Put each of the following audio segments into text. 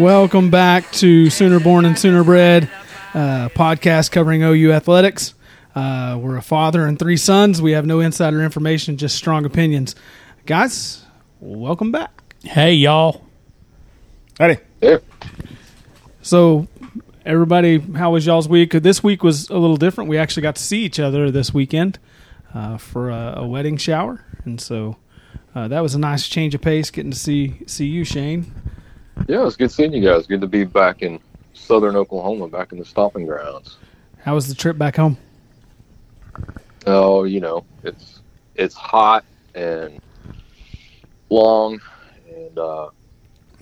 Welcome back to Sooner Born and Sooner Bred, uh, podcast covering OU athletics. Uh, we're a father and three sons. We have no insider information, just strong opinions. Guys, welcome back. Hey, y'all. Ready? Yeah. So, everybody, how was y'all's week? This week was a little different. We actually got to see each other this weekend uh, for a, a wedding shower, and so uh, that was a nice change of pace. Getting to see see you, Shane. Yeah, it was good seeing you guys. Good to be back in southern Oklahoma, back in the stomping grounds. How was the trip back home? Oh, you know, it's it's hot and long, and uh,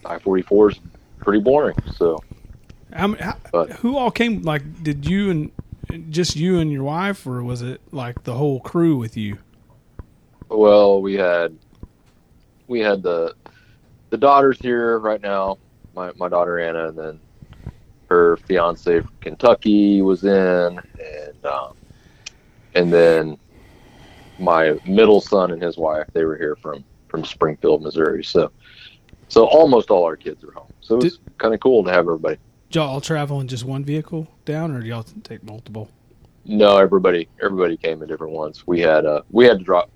I forty four is pretty boring. So how, But- who all came? Like, did you and just you and your wife, or was it like the whole crew with you? Well, we had we had the the daughters here right now. My my daughter Anna, and then her fiance from Kentucky was in, and um, and then my middle son and his wife. They were here from from Springfield, Missouri. So so almost all our kids are home. So it's kind of cool to have everybody. Y'all all travel in just one vehicle down, or did y'all take multiple? No, everybody everybody came in different ones. We had uh we had to drop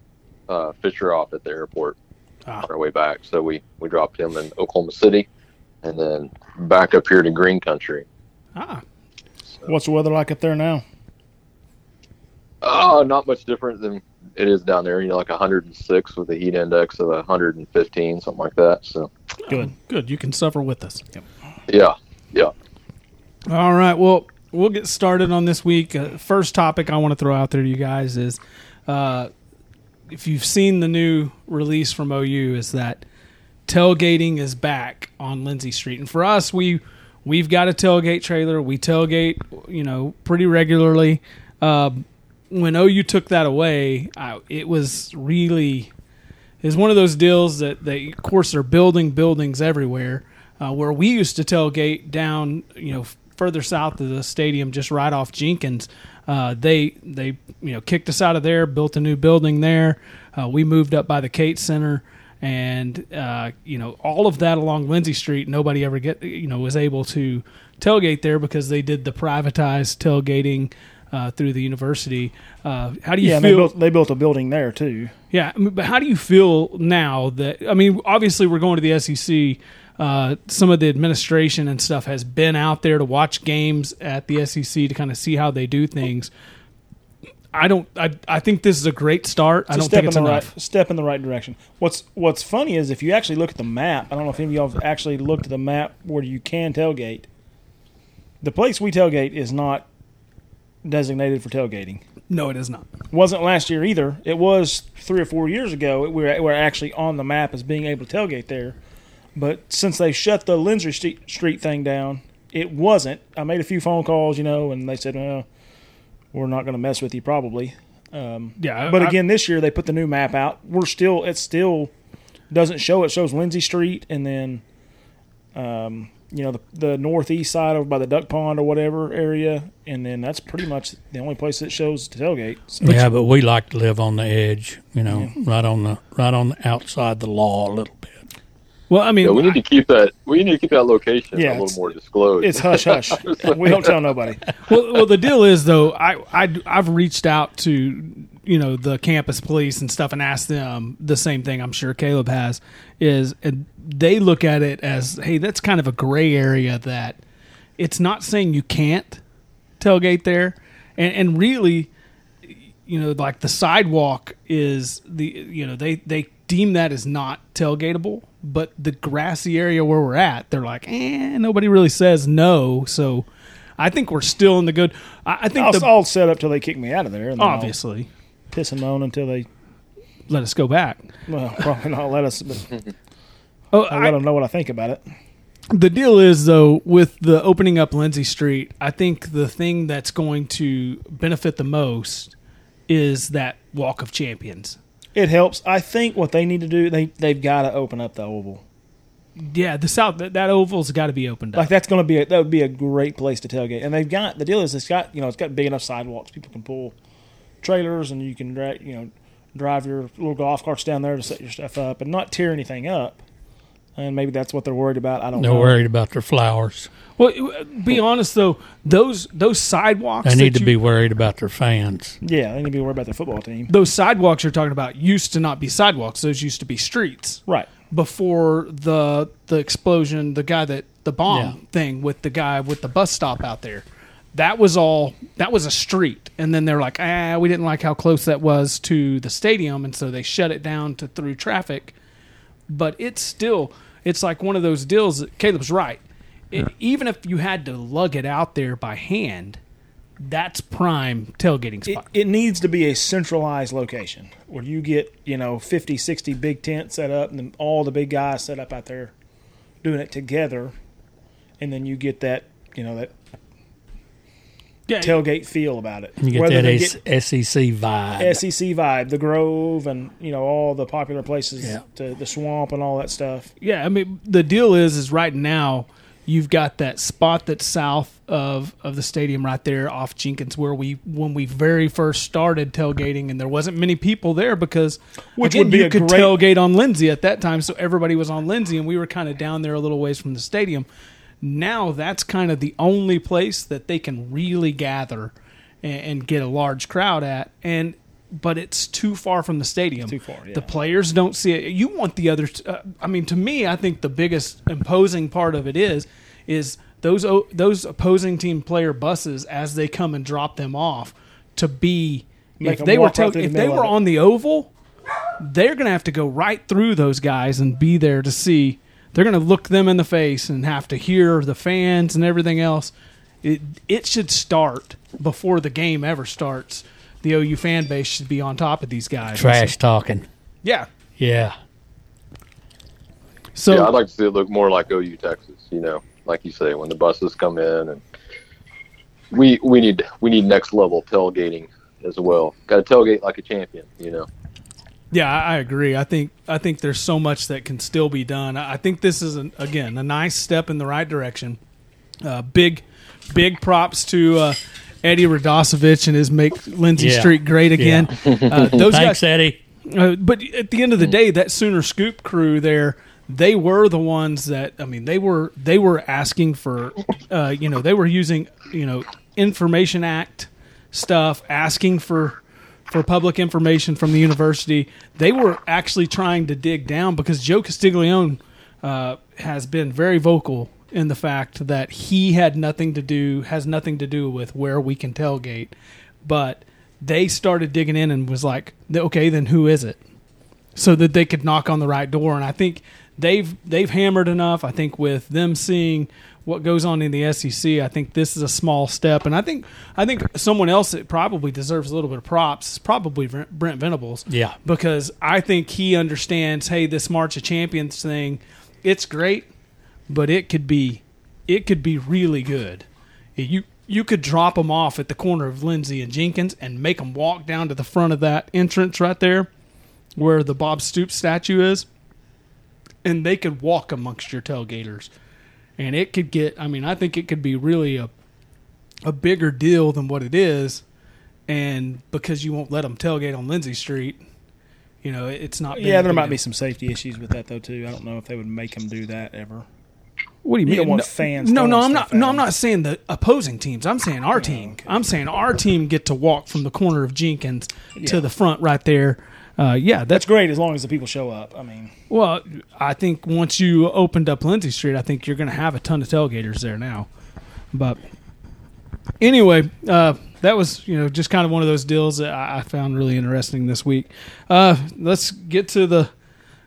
uh, Fisher off at the airport Ah. on our way back, so we we dropped him in Oklahoma City, and then back up here to Green Country. Ah, What's the weather like up there now? Oh, not much different than it is down there. You know, like 106 with a heat index of 115, something like that. So Good. good. You can suffer with us. yeah, yeah. All right. Well, we'll get started on this week. Uh, first topic I want to throw out there to you guys is uh, if you've seen the new release from OU, is that tailgating is back on Lindsay Street, and for us, we we've got a tailgate trailer. We tailgate, you know, pretty regularly. Um, when OU took that away, I, it was really is one of those deals that they, of course, they're building buildings everywhere. Uh, where we used to tailgate down, you know, further south of the stadium, just right off Jenkins. Uh, they they you know kicked us out of there, built a new building there. Uh, we moved up by the Cate Center, and uh, you know all of that along Lindsay Street. Nobody ever get you know was able to tailgate there because they did the privatized tailgating uh, through the university. Uh, how do you Yeah, and they feel? built they built a building there too. Yeah, but how do you feel now that I mean, obviously we're going to the SEC. Uh, some of the administration and stuff has been out there to watch games at the SEC to kind of see how they do things. I don't. I, I think this is a great start. I It's a don't step think it's in the enough. right step in the right direction. What's What's funny is if you actually look at the map. I don't know if any of y'all have actually looked at the map where you can tailgate. The place we tailgate is not designated for tailgating. No, it is not. wasn't last year either. It was three or four years ago. We were, we were actually on the map as being able to tailgate there. But since they shut the Lindsay Street, Street thing down, it wasn't. I made a few phone calls, you know, and they said, well, we're not going to mess with you probably. Um, Yeah, but I- again, this year they put the new map out. We're still, it still doesn't show. It shows Lindsay Street and then, um, you know, the, the northeast side over by the duck pond or whatever area. And then that's pretty much the only place that shows to tailgate. So- yeah, but we like to live on the edge, you know, right on the right on the outside the law a little bit. Well, I mean, Yeah, we need to keep that. We need to keep that location Yeah, a little more disclosed. It's hush hush. we don't tell nobody. well, well, the deal is though, I, I I've reached out to you know the campus police and stuff and asked them the same thing. I'm sure Caleb has is and they look at it as hey, that's kind of a gray area that it's not saying you can't tailgate there, and and really, you know, like the sidewalk is the you know they they deem that as not tailgateable, but the grassy area where we're at, they're like, eh, nobody really says no, so. I think we're still in the good. I, I think I'll, the I'll set up till they kick me out of there. And then I'll obviously piss and moan until they. let us go back. Well, probably not let us. But Oh, I I- let them know what I think about it. The deal is though with the opening up Lindsay Street, I think the thing that's going to benefit the most is that Walk of Champions. It helps. I think what they need to do, they they've got to open up the oval. Yeah, the south that, that oval's got to be opened up. Like that's going to be a, that would be a great place to tailgate. And they've got the deal is it's got you know it's got big enough sidewalks people can pull trailers and you can you know drive your little golf carts down there to set your stuff up and not tear anything up. And maybe that's what they're worried about. I don't They're know. worried about their flowers. well, be honest though, those those sidewalks They need to you- be worried about their fans. Yeah, they need to be worried about their football team. those sidewalks you're talking about used to not be sidewalks; those used to be streets. Right. before the the explosion, the guy that the bomb Yeah. thing with the guy with the bus stop out there. That was all that was a street. And then they're like, ah, we didn't like how close that was to the stadium, and so they shut it down to through traffic. But it's still it's like one of those deals Caleb's right. It, even if you had to lug it out there by hand, that's prime tailgating It, spot. it needs to be a centralized location where you get, you know, 50, 60 big tents set up and then all the big guys set up out there doing it together. And then you get that, you know, that yeah, tailgate feel about it. You get Whether that they S- SEC vibe. SEC vibe, the Grove, and you know all the popular places, Yeah. to the swamp and all that stuff. Yeah, I mean the deal is is right now you've got that spot that's south of of the stadium right there off Jenkins where we when we very first started tailgating and there wasn't many people there because Which again, would be you a could great- tailgate on Lindsay at that time so everybody was on Lindsay and we were kind of down there a little ways from the stadium. Now that's kind of the only place that they can really gather and, and get a large crowd at and but it's too far from the stadium. Too far, yeah. The players don't see it. You want the other. Uh, I mean, to me, I think the biggest imposing part of it is is those o- those opposing team player buses as they come and drop them off to be. Make if they were walk right tel- through the if they were on the oval, they're going to have to go right through those guys and be there to see. They're going to look them in the face and have to hear the fans and everything else. It it should start before the game ever starts. The OU fan base should be on top of these guys. Trash talking. Yeah. Yeah. So yeah, I'd like to see it look more like OU Texas. You know, like you say, when the buses come in, and we we need we need next level tailgating as well. Got to tailgate like a champion. You know. Yeah, I agree. I think I think there's so much that can still be done. I think this is an, again a nice step in the right direction. Uh, big, big props to uh, Eddie Radosevich and his make Lindsay Yeah. Street great again. Uh, those Thanks, guys, Eddie. uh, but at the end of the day, that Sooner Scoop crew there, they were the ones that I mean, they were they were asking for, uh, you know, they were using you know Information Act stuff, asking for for public information from the university. They were actually trying to dig down because Joe Castiglione uh, has been very vocal in the fact that he had nothing to do has nothing to do with where we can tailgate, but they started digging in and was like, okay, then who is it? So that they could knock on the right door. And I think they've they've hammered enough. I think with them seeing what goes on in the SEC, I think this is a small step. And I think I think someone else that probably deserves a little bit of props is probably Brent Venables Yeah. because I think he understands. Hey, this March of Champions thing, it's great, but it could be, it could be really good. You you could drop them off at the corner of Lindsay and Jenkins and make them walk down to the front of that entrance right there, where the Bob Stoops statue is, and they could walk amongst your tailgaters, and it could get. I mean, I think it could be really a a bigger deal than what it is, and because you won't let them tailgate on Lindsay Street, you know, it's not. Yeah, there might big be some safety issues with that though too. I don't know if they would make them do that ever. What do you You mean? don't want no, fans No, no, I'm not. stuff No, I'm not saying the opposing teams. I'm saying our team. I'm saying our team get to walk from the corner of Jenkins to the front right there. Uh, yeah, that's That's great as long as the people show up. I mean, well. I think once you opened up Lindsay Street, I think you're going to have a ton of tailgaters there now. But anyway, uh, that was you know just kind of one of those deals that I, I found really interesting this week. Uh, let's get to the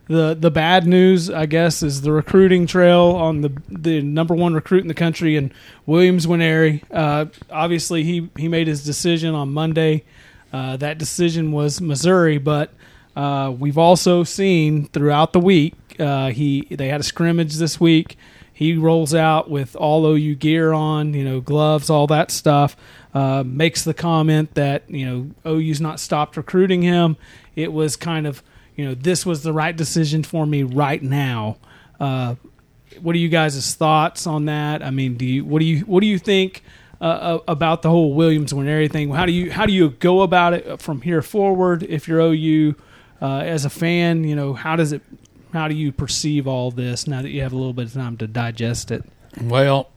the the bad news, I guess, is the recruiting trail on the the number one recruit in the country and Williams Nwaneri. Uh, obviously, he he made his decision on Monday. Uh, that decision was Missouri, but uh, we've also seen throughout the week Uh, he they had a scrimmage this week. He rolls out with all OU gear on, you know, gloves, all that stuff. Uh, makes the comment that you know OU's not stopped recruiting him. It was kind of you know this was the right decision for me right now. Uh, what are you guys' thoughts on that? I mean, do you what do you what do you think uh, uh, about the whole Williams and everything? How do you how do you go about it from here forward? If you're OU uh, as a fan, you know how does it how do you perceive all this now that you have a little bit of time to digest it? Well,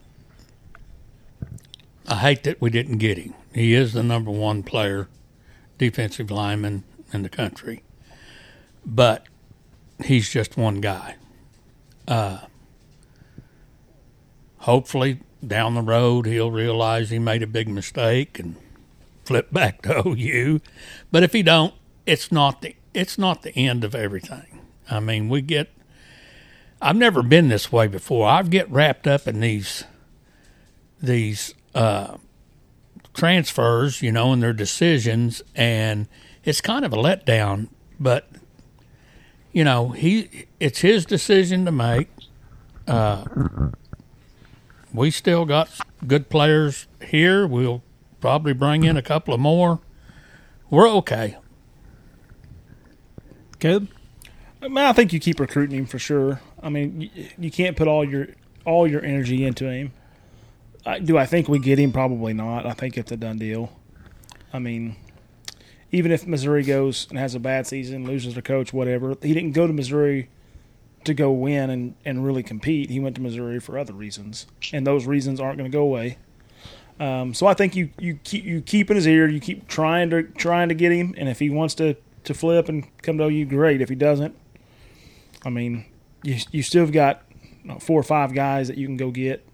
I hate that we didn't get him. He is the number one player, defensive lineman in the country, but he's just one guy. Uh, hopefully, down the road, he'll realize he made a big mistake and flip back to OU. But if he don't, it's not the it's not the end of everything. I mean, we get. I've never been this way before. I get wrapped up in these these uh, transfers, you know, and their decisions, and it's kind of a letdown. But you know, he it's his decision to make. Uh, we still got good players here. We'll probably bring in a couple of more. We're okay. Caleb? I, mean, I think you keep recruiting him for sure. I mean, you, you can't put all your all your energy into him. I, do I think we get him? Probably not. I think it's a done deal. I mean, even if Missouri goes and has a bad season, loses their coach, whatever, he didn't go to Missouri to go win and, and really compete. He went to Missouri for other reasons, and those reasons aren't going to go away. Um, so I think you you keep you keep in his ear. You keep trying to trying to get him, and if he wants to to flip and come to OU, great. If he doesn't, I mean, you you still have got four or five guys that you can go get.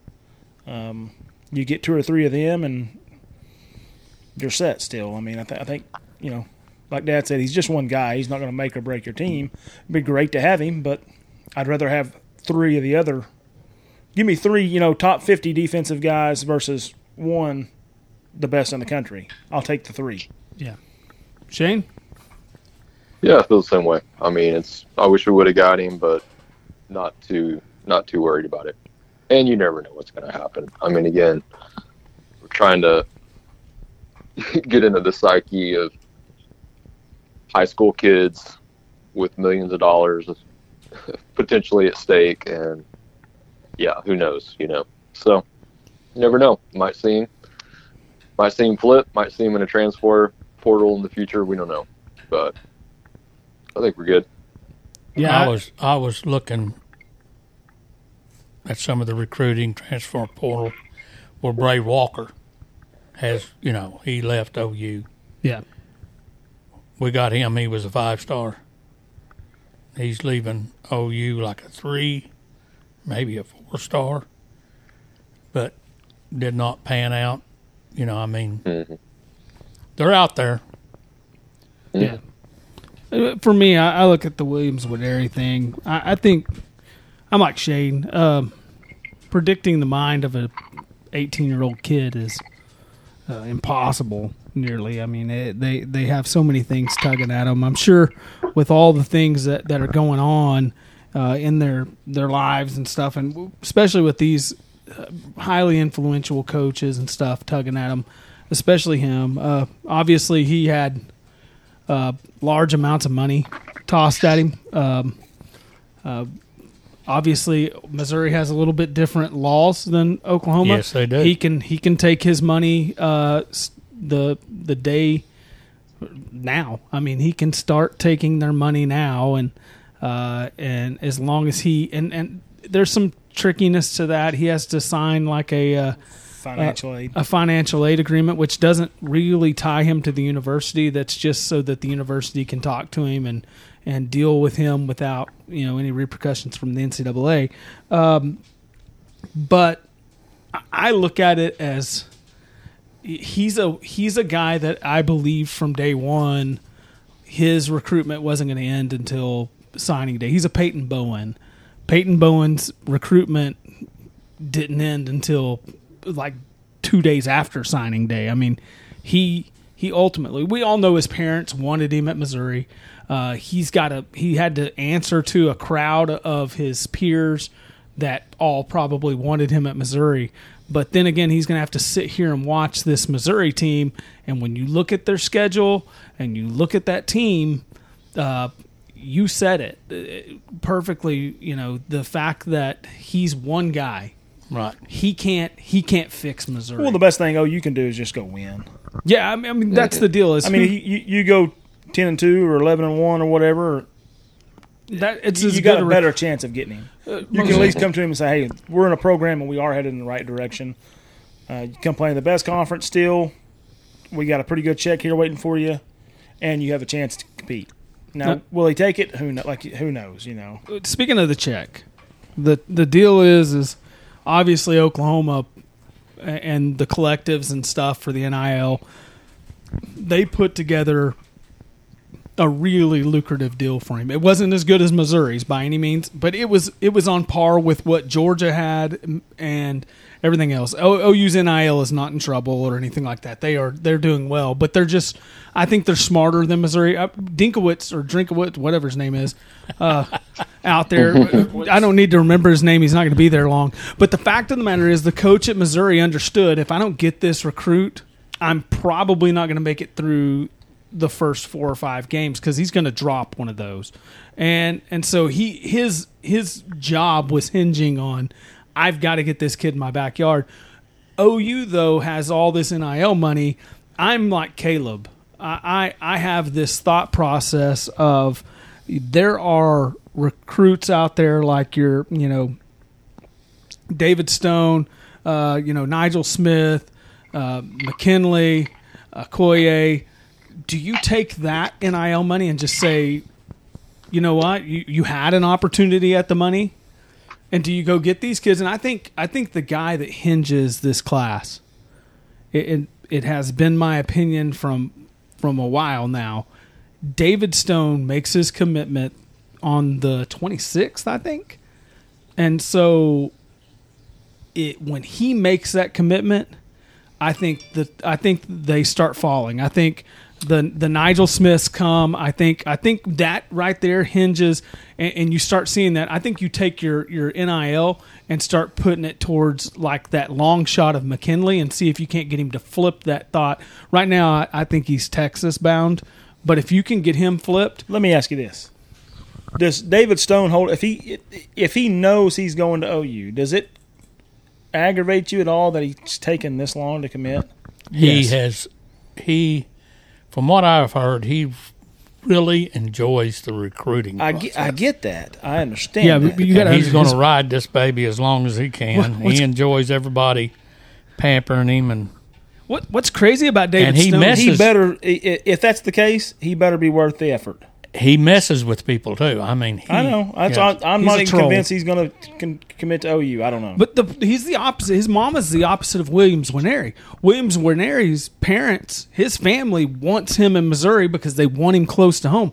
Um, you get two or three of them, and you're set. Still, I mean, I, th- I think you know, like Dad said, he's just one guy. He's not going to make or break your team. It'd be great to have him, but I'd rather have three of the other. Give me three, you know, top fifty defensive guys versus one, the best in the country. I'll take the three. Yeah. Shane? Yeah, I feel the same way. I mean, it's. I wish we would have got him, but not too not too worried about it. And you never know what's going to happen. I mean, again, we're trying to get into the psyche of high school kids with millions of dollars potentially at stake, and yeah, who knows? You know, so you never know. Might see him, might see him flip, might see him in a transfer portal in the future. We don't know, but I think we're good. Yeah. I was I was looking at some of the recruiting transfer portal where Brey Walker has, you know, he left OU. yeah. We got him. He was a five star. He's leaving OU like a three, maybe a four star, but did not pan out. You know, I mean, Mhm. they're out there. Yeah. For me, I, I look at the Williams with everything. I, I think I'm like Shane. Um, predicting the mind of a 18 year old kid is uh, impossible. Nearly. I mean, it, they they have so many things tugging at them. I'm sure with all the things that, that are going on uh, in their their lives and stuff, and especially with these uh, highly influential coaches and stuff tugging at him, especially him. Uh, obviously, he had uh, large amounts of money tossed at him. Um, uh, obviously, Missouri has a little bit different laws than Oklahoma. Yes, they do. He can he can take his money uh, the the day now. I mean, he can start taking their money now, and uh, and as long as he and and there's some trickiness to that. He has to sign like a. Uh, Financial aid. a financial aid agreement, which doesn't really tie him to the university. That's just so that the university can talk to him and and deal with him without you know any repercussions from the NCAA. Um, but I look at it as he's a he's a guy that I believe from day one his recruitment wasn't going to end until signing day. He's a Peyton Bowen. Peyton Bowen's recruitment didn't end until like two days after signing day. I mean, he he ultimately we all know his parents wanted him at Missouri. Uh, he's got a he had to answer to a crowd of his peers that all probably wanted him at Missouri. But then again, he's going to have to sit here and watch this Missouri team. And when you look at their schedule and you look at that team, uh, you said it uh, perfectly. You know the fact that he's one guy. Right. He can't. He can't fix Missouri. Well, the best thing oh you can do is just go win. yeah, I mean, I mean that's the deal. Is I mean, who- you, you you go ten and two or eleven and one or whatever. That it's You, as got a rec- better chance of getting him. You can at least come to him and say, "Hey, we're in a program and we are headed in the right direction." Uh, you come play in the best conference still. We got a pretty good check here waiting for you, and you have a chance to compete. Now, will he take it? Who know, like who knows? You know, speaking of the check, the the deal is is obviously Oklahoma and the collectives and stuff for the NIL. They put together a really lucrative deal for him. It wasn't as good as Missouri's by any means, but it was it was on par with what Georgia had and everything else. OU's NIL is not in trouble or anything like that. They are they're doing well, but they're just I think they're smarter than Missouri. Uh, Dinkowitz or Drinkowitz, whatever his name is, uh, out there. I don't need to remember his name. He's not going to be there long. But the fact of the matter is, the coach at Missouri understood if I don't get this recruit, I'm probably not going to make it through the first four or five games because he's going to drop one of those, and and so he his his job was hinging on I've got to get this kid in my backyard. OU though has all this NIL money. I'm like Caleb. I I, I have this thought process of there are recruits out there like your you know David Stone, uh, you know Nigel Smith, uh, McKinley, uh, Koye. Do you take that NIL money and just say, you know what, you, you had an opportunity at the money, and do you go get these kids? And I think I think the guy that hinges this class, it it, it has been my opinion from from a while now. David Stone makes his commitment on the 26th, I think. And so it when he makes that commitment, I think that I think they start falling. I think the the Nigel Smiths come. I think I think that right there hinges, and, and you start seeing that. I think you take your your NIL and start putting it towards like that long shot of McKinley and see if you can't get him to flip that thought. Right now, I, I think he's Texas bound, but if you can get him flipped, let me ask you this: Does David Stone hold if he if he knows he's going to OU? Does it aggravate you at all that he's taken this long to commit? He Yes. has, he, from what I've heard, he really enjoys the recruiting. I process. get, I get that. I understand. yeah, that. but you got and he's going to to. ride this baby as long as he can. What- he enjoys everybody pampering him, and What what's crazy about David And he Stone? messes- he better i- i- if that's the case, he better be worth the effort. He messes with people too. I mean, he, I know. That's, yeah. I, I'm He's not even troll. convinced he's going to con- commit to OU. I don't know. But the, he's the opposite. His mom is the opposite of Williams Nwaneri. Williams Nwaneri's parents, his family wants him in Missouri because they want him close to home.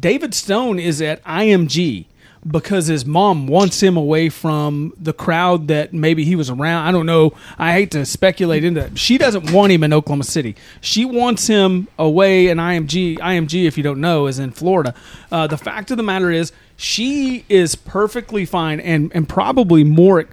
David Stone is at IMG because his mom wants him away from the crowd that maybe he was around. I don't know. I hate to speculate into that. She doesn't want him in Oklahoma City. She wants him away in IMG. IMG, if you don't know, is in Florida. Uh, the fact of the matter is, she is perfectly fine and, and probably more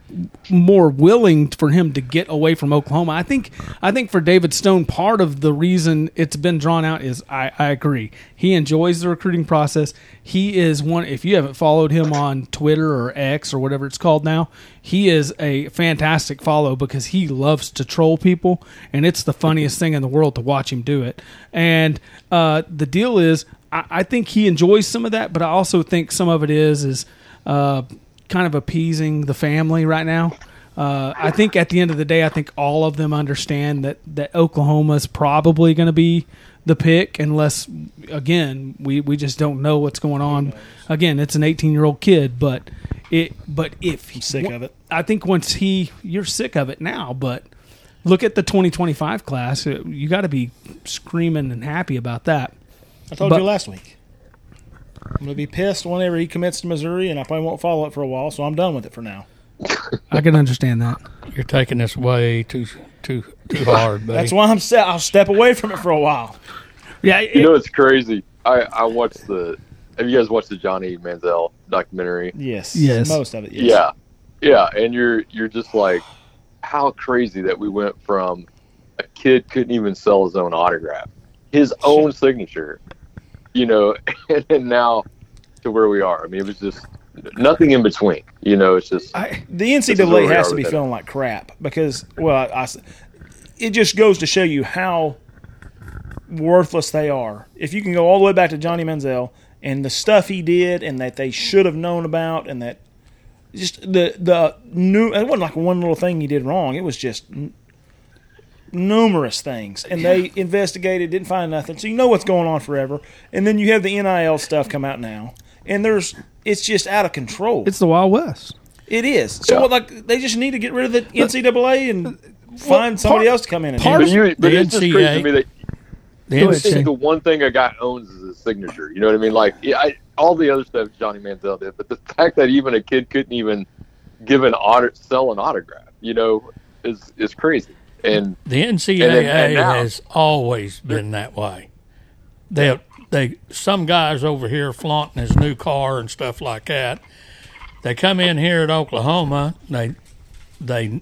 more willing for him to get away from Oklahoma. I think I think for David Stone, part of the reason it's been drawn out is I, I agree. He enjoys the recruiting process. He is one if you haven't followed him on Twitter or X or whatever it's called now, he is a fantastic follow because he loves to troll people and it's the funniest thing in the world to watch him do it. And uh, the deal is I, I think he enjoys some of that, but I also think some of it is is uh, kind of appeasing the family right now. Uh, I think at the end of the day, I think all of them understand that that Oklahoma is probably going to be the pick, unless again we, we just don't know what's going on. Again, it's an 18 year old kid, but it but if he, sick of it. I think once he you're sick of it now, but look at the 2025 class. uh, You got to be screaming and happy about that. I told But- you last week. I'm going to be pissed whenever he commits to Missouri, and I probably won't follow it for a while, so I'm done with it for now. I can understand that. You're taking this way too too too hard, buddy. That's why I'm set. I'll step away from it for a while. Yeah, You know, it's crazy. I I watched the. Have you guys watched the Johnny Manziel documentary? Yes. Yes. Most of it. Yes. Yeah, yeah, and you're you're just like, how crazy that we went from a kid couldn't even sell his own autograph, his own signature, you know, and, then now to where we are. I mean, it was just nothing in between. You know, it's just I, The NCAA has to be with it. feeling like crap because, well, I, I it just goes to show you how worthless they are. If you can go all the way back to Johnny Manziel and the stuff he did and that they should have known about and that just the the new it wasn't like one little thing he did wrong. It was just numerous things, and they investigated, didn't find nothing. So you know what's going on forever. And then you have the NIL stuff come out now, and there's it's just out of control. it's the Wild West. It is. So Yeah. what, like they just need to get rid of the NCAA and find somebody part- else to come in and part do But, it. you, but The it's just crazy NCAA to me that the Go NCAA Shane. the one thing a guy owns is his signature. You know what I mean? Like, yeah, I, all the other stuff Johnny Manziel did, but the fact that even a kid couldn't even give an auto, sell an autograph, you know, is is crazy. And The NCAA And and now- has always been that way. They they some guys over here flaunting his new car and stuff like that. They come in here at Oklahoma. They they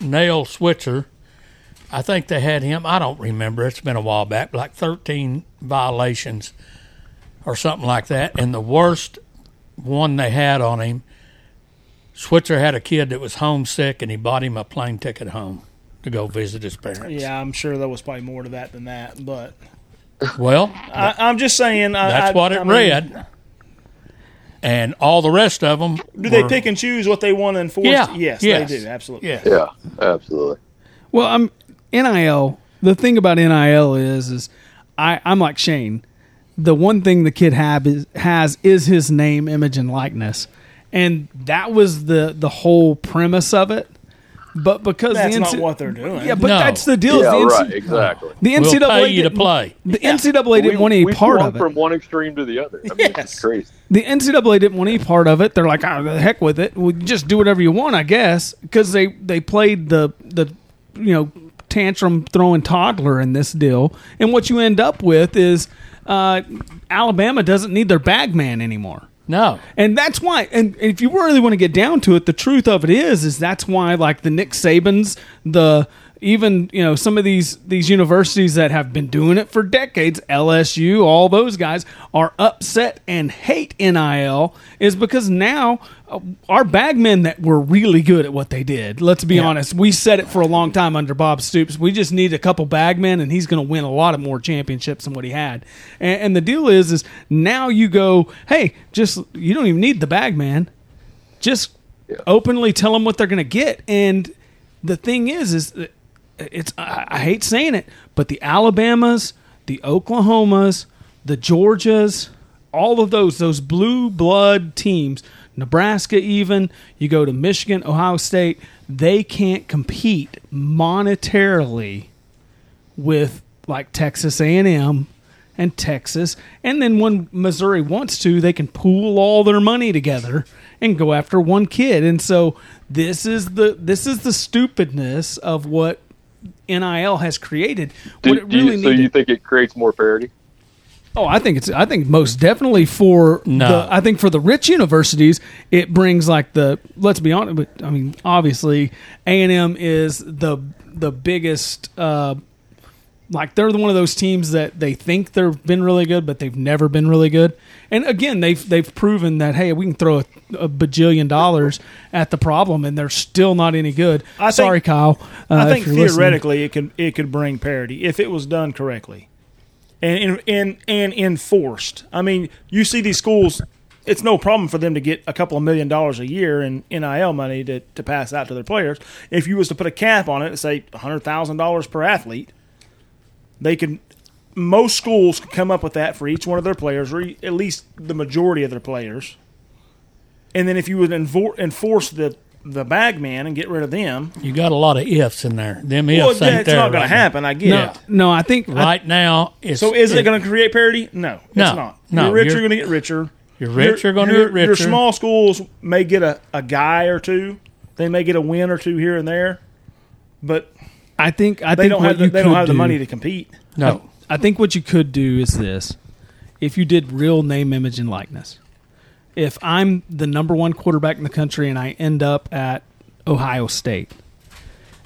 nail Switzer. I think they had him. I don't remember. It's been a while back. Like thirteen violations or something like that. And the worst one they had on him. Switzer had a kid that was homesick, and he bought him a plane ticket home to go visit his parents. Yeah, I'm sure there was probably more to that than that, but Well, I, I'm just saying. I, that's I- what it I mean, read. And all the rest of them. Do they pick and choose what they want to enforce? Yeah, Yes, yes. they do. Absolutely. Yeah. yeah, absolutely. Well, I'm NIL. The thing about NIL is, is I, I'm like Shane. The one thing the kid have is, has is his name, image, and likeness, and that was the the whole premise of it. But because That's the not what they're doing. Yeah, but No. that's the deal. Yeah, the NC right, exactly. The We'll NCAA pay you to didn't- play. The NCAA didn't want any we part swung of it. from one extreme to the other. I mean, Yes. it's crazy. the NCAA didn't want any part of it. They're like, oh, the heck with it. Well, just do whatever you want, I guess, because they they played the the you know tantrum throwing toddler in this deal, and what you end up with is uh, Alabama doesn't need their bag man anymore. No. And that's why, and if you really want to get down to it, the truth of it is, is that's why, like the Nick Sabans, the even you know some of these these universities that have been doing it for decades, LSU, all those guys are upset and hate NIL is because now uh, our bagmen that were really good at what they did. Let's be Yeah. honest, we said it for a long time under Bob Stoops. We just need a couple bagmen, and he's going to win a lot of more championships than what he had. And, and the deal is, is now you go, hey, just you don't even need the bagman just openly tell them what they're going to get. And the thing is, is that it's I, I hate saying it, but the Alabamas, the Oklahomas, the Georgias, all of those those blue blood teams, Nebraska even, you go to Michigan, Ohio State, they can't compete monetarily with like Texas A&M and Texas. And then when Missouri wants to, they can pool all their money together and go after one kid. And so this is the this is the stupidness of what NIL has created. Do, what it do you- so needed- you think it creates more parity? Oh, I think it's. I think most definitely for No. the. I think for the rich universities, it brings like the. Let's be honest, but I mean, obviously, A and M is the the biggest. Uh, like they're one of those teams that they think they've been really good, but they've never been really good. And again, they've they've proven that hey, we can throw a, a bajillion dollars at the problem, and they're still not any good. I think- Sorry, Kyle. Uh, I think you're listening. theoretically it could it could bring parity if it was done correctly, and and and enforced. I mean, you see these schools. It's no problem for them to get a couple of million dollars a year in NIL money to, to pass out to their players. If you was to put a cap on it say hundred thousand dollars per athlete, they could. Most schools could come up with that for each one of their players, or e- at least the majority of their players. And then if you would enfor- enforce the the bag man and get rid of them, You got a lot of ifs in there. Them ifs well, ain't yeah, it's there. not going right to happen. I get No, it. no, I think I- Now. Right now, it's So is it, it- going to create parity? No, No, it's not. no, You're rich, you're- you're going to get richer. Your rich your- are going to get richer. Your small schools may get a, a guy or two. They may get a win or two here and there, but I think I they think don't have the, you they don't could have the money to compete. no, I think what you could do is this: if you did real name, image, and likeness. If I'm the number one quarterback in the country and I end up at Ohio State,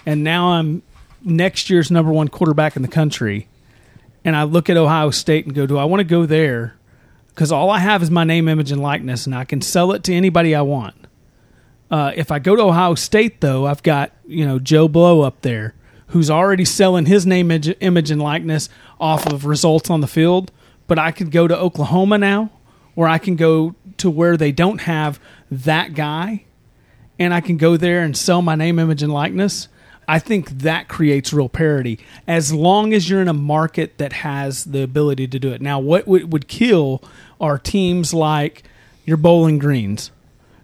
and now I'm next year's number one quarterback in the country, and I look at Ohio State and go, "Do I want to go there?" Because all I have is my name, image, and likeness, and I can sell it to anybody I want. Uh, if I go to Ohio State, though, I've got you know Joe Blow up there, who's already selling his name, image, image and likeness off of results on the field. But I could go to Oklahoma now, or I can go to where they don't have that guy, and I can go there and sell my name, image, and likeness. I think that creates real parity as long as you're in a market that has the ability to do it. Now, what would, would kill are teams like your Bowling Greens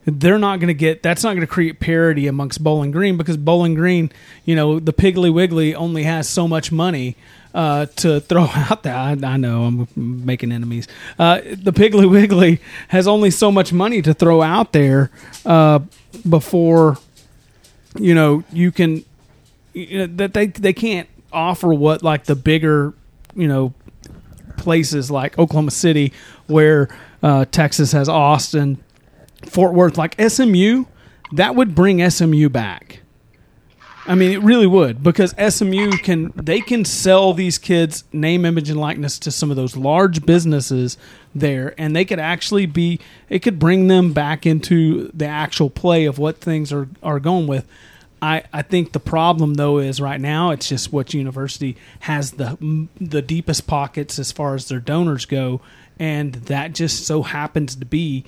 they're not going to get that's not going to create parity amongst Bowling Green because Bowling Green, you know, the Piggly Wiggly only has so much money uh, to throw out there. I, I know I'm making enemies. Uh, the Piggly Wiggly has only so much money to throw out there uh, before you know you can you know, that they they can't offer what like the bigger you know places like Oklahoma City where uh, Texas has Austin Fort Worth, like SMU, that would bring SMU back. I mean, it really would because SMU can they can sell these kids name, image, and likeness to some of those large businesses there, and they could actually be it could bring them back into the actual play of what things are are going with. I, I think the problem though is right now it's just what university has the the deepest pockets as far as their donors go, and that just so happens to be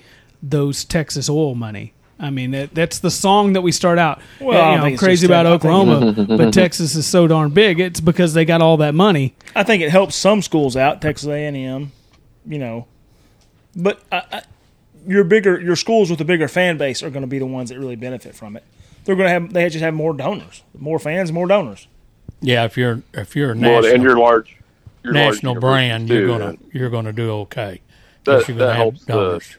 those Texas oil money. I mean, that, that's the song that we start out. Well, I you know, crazy about that. Oklahoma, but Texas is so darn big. It's because they got all that money. I think it helps some schools out, Texas A and M, you know, but I, I, your bigger your schools with a bigger fan base are going to be the ones that really benefit from it. They're going to have they just have more donors, more fans, more donors. yeah. If you're if you're a Well, and you're large. You're national universities brand, you're gonna and you're gonna do okay. That- you're gonna that have helps the- donors.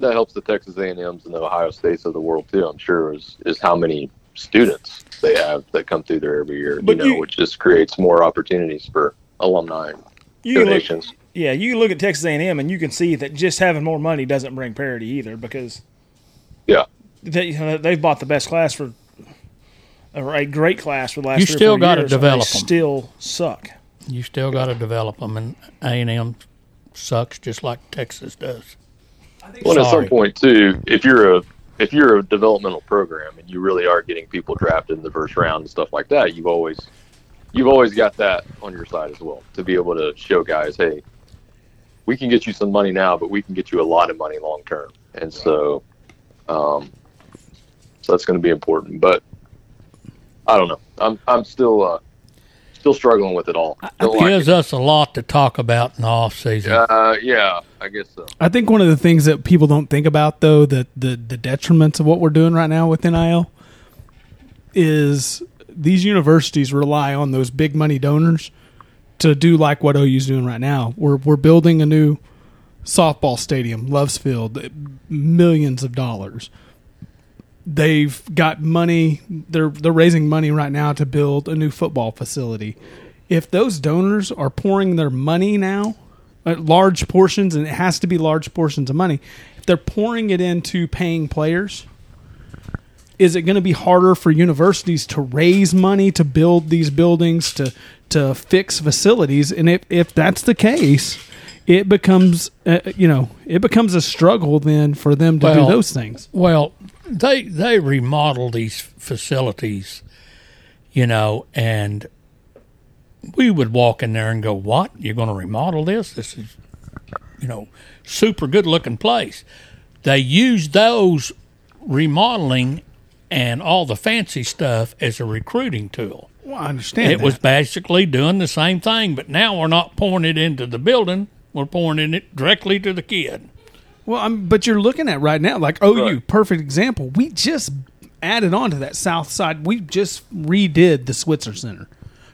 That helps the Texas A&Ms and the Ohio States of the world too. I'm sure is is how many students they have that come through there every year. But you know, you- which just creates more opportunities for alumni and You can look, donations. yeah, you look at Texas A and M, and you can see that just having more money doesn't bring parity either because yeah, they you know, they've bought the best class for or a great class for the last. Year. You three still gotta years, and develop they 'em. Still suck. You still got to develop them, and A and M sucks just like Texas does. Well, at some point too, if you're a if you're a developmental program and you really are getting people drafted in the first round and stuff like that, you've always you've always got that on your side as well to be able to show guys, hey, we can get you some money now, but we can get you a lot of money long term, and so, um, so that's going to be important. But I don't know. I'm I'm still uh, still struggling with it all. Don't It like gives it. us a lot to talk about in the off season. Uh, yeah, I guess so. I think one of the things that people don't think about, though, that the the detriments of what we're doing right now with NIL is these universities rely on those big money donors to do like what OU's doing right now. We're we're building a new softball stadium, Loves Field, millions of dollars. They've got money. They're they're raising money right now to build a new football facility. If those donors are pouring their money now, uh, large portions, and it has to be large portions of money, if they're pouring it into paying players, is it going to be harder for universities to raise money to build these buildings to to fix facilities and if if that's the case it becomes uh, you know it becomes a struggle then for them to Well- do those things Well, they they remodel these facilities, you know, and we would walk in there and go, "What? You're going to remodel this? This is, you know, super good looking place." They use those remodeling and all the fancy stuff as a recruiting tool. well i understand It was basically doing the same thing, but now we're not pouring it into the building; we're pouring it directly to the kid. Well I'm, but you're looking at right now like oh, OU Right. perfect example we just added on to that south side we just redid the Switzer Center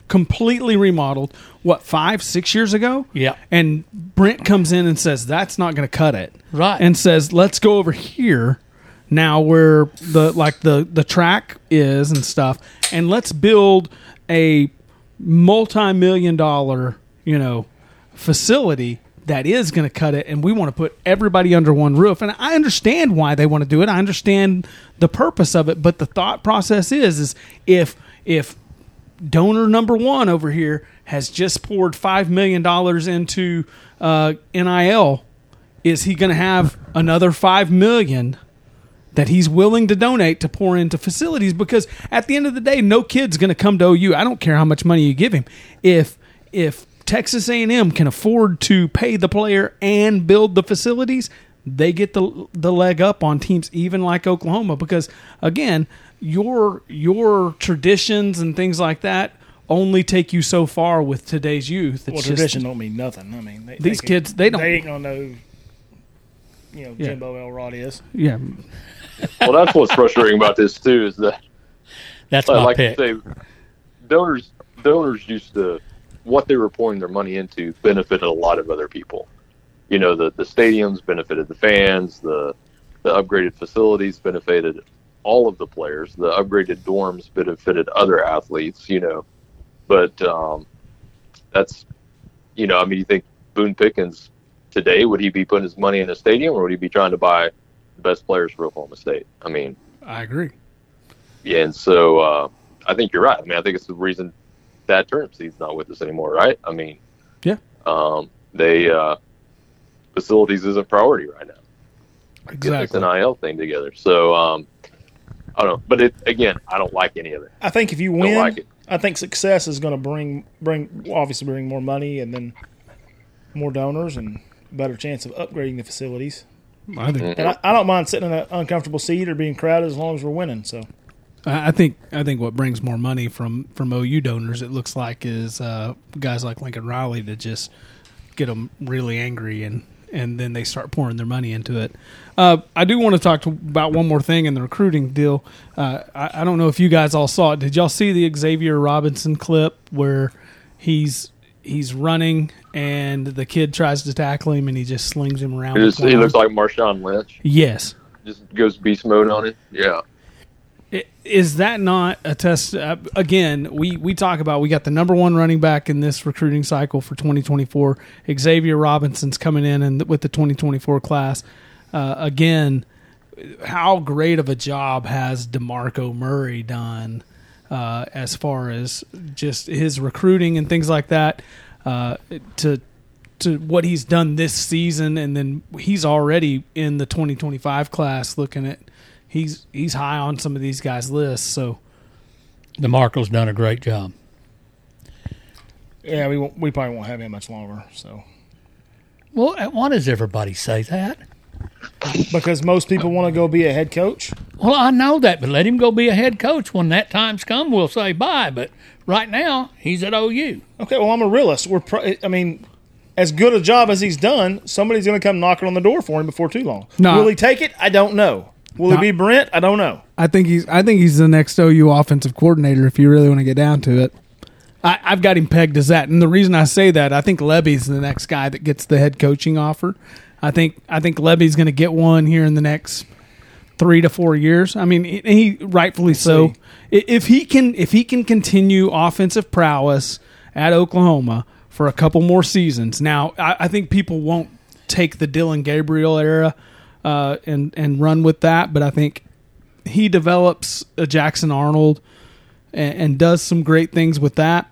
completely remodeled. What five, six years ago? Yeah. And Brent comes in and says that's not going to cut it. Right. And says let's go over here now where the like the the track is and stuff, and let's build a multi-million dollar you know facility that is going to cut it and we want to put everybody under one roof. And i understand why they want to do it. I understand the purpose of it but the thought process is is if if donor number one over here has just poured five million dollars into uh, nil is he going to have another five million that he's willing to donate to pour into facilities? Because at the end of the day no kid's going to come to OU I don't care how much money you give him. If if Texas A&M can afford to pay the player and build the facilities they get the the leg up on teams even like Oklahoma because again your your traditions and things like that only take you so far with today's youth it's Well, just- tradition don't mean nothing. I mean, they, These they kids, they don't- They ain't gonna know. You know, Yeah. Jimbo Elrod is. yeah Well, that's what's frustrating about this too is that That's I my like pick. to say donors donors used to what they were pouring their money into benefited a lot of other people. You know, the the stadiums benefited the fans, the the upgraded facilities benefited all of the players, the upgraded dorms benefited other athletes, you know. But um that's you know, I mean you think Boone Pickens today would he be putting his money in a stadium or would he be trying to buy the best players for Oklahoma State? I mean, I agree yeah, and so uh, I think you're right. I mean, I think it's the reason that Turnipseed's not with us anymore, right? I mean, Yeah. um, they uh, facilities isn't priority right now. Get this exactly NIL thing together. So um, I don't know, but it again, I don't like any of it. I think if you win, like. I think success is going to bring bring obviously bring more money and then more donors and better chance of upgrading the facilities. I think And I, I don't mind sitting in an uncomfortable seat or being crowded as long as we're winning. So I think I think what brings more money from from OU donors, it looks like, is uh, guys like Lincoln Riley to just get them really angry and and then they start pouring their money into it. Uh, I do want to talk to, about one more thing in the recruiting deal. Uh, I, I don't know if you guys all saw it. Did y'all see the Xavier Robinson clip where he's he's running and the kid tries to tackle him and he just slings him around? He, just, he looks like Marshawn Lynch. yes. Just goes beast mode on it. Yeah. Is that not a test? Uh, again, we, we talk about we got the number one running back in this recruiting cycle for 2024. Xavier Robinson's coming in and with the 2024 class. Uh, again, how great of a job has Demarco Murray done uh, as far as just his recruiting and things like that? Uh, to to what he's done this season, and then he's already in the 2025 class. Looking at he's he's high on some of these guys' lists. So DeMarco's done a great job. yeah, we won't, we probably won't have him much longer. So Well, uh, why does everybody say that? because most people want to go be a head coach. Well, I know that, but let him go be a head coach. When that time's come, we'll say bye. But right now, he's at OU. Okay, well I'm a realist. We're pro- I mean. As good a job as he's done, somebody's going to come knocking on the door for him before too long. No. Will he take it? I don't know. Will No. it be Brent? I don't know. I think he's I think he's the next OU offensive coordinator if you really want to get down to it. I, I've got him pegged as that, and the reason I say that I think Lebby's the next guy that gets the head coaching offer. I think I think Lebby's going to get one here in the next three to four years. I mean, he, he rightfully so. If he can if he can continue offensive prowess at Oklahoma for a couple more seasons, now I, I think people won't take the Dillon Gabriel era uh, and and run with that, but I think he develops a Jackson Arnold and, and does some great things with that.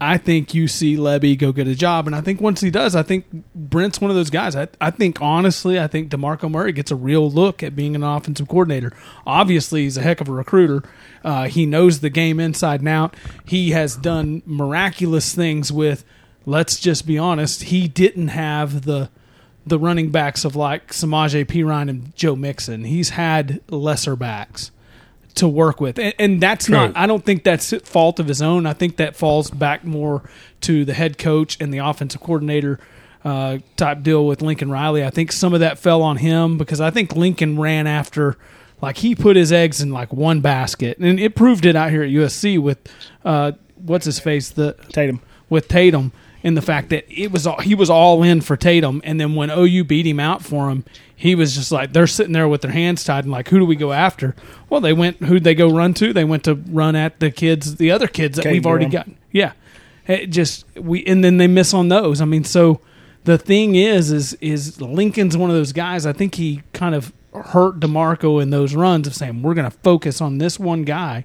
I think you see Lebby go get a job, and I think once he does, I think Brent's one of those guys. I, I think honestly, I think Demarco Murray gets a real look at being an offensive coordinator. Obviously, he's a heck of a recruiter. Uh, he knows the game inside and out. He has done miraculous things with. Let's just be honest. He didn't have the the running backs of like Samaje Perine and Joe Mixon. He's had lesser backs to work with, and, and that's True. not. I don't think that's fault of his own. I think that falls back more to the head coach and the offensive coordinator uh, type deal with Lincoln Riley. I think some of that fell on him because I think Lincoln ran after. Like he put his eggs in like one basket, and it proved it out here at USC with uh, what's his face the Tatum. with Tatum in the fact that it was all, he was all in for Tatum, and then when OU beat him out for him, he was just like they're sitting there with their hands tied and like, who do we go after? Well, they went who'd they go run to? They went to run at the kids, the other kids that we've already got. Yeah, it just we and then they miss on those. I mean, so the thing is, is is Lincoln's one of those guys. I think he kind of hurt Demarco in those runs of saying we're going to focus on this one guy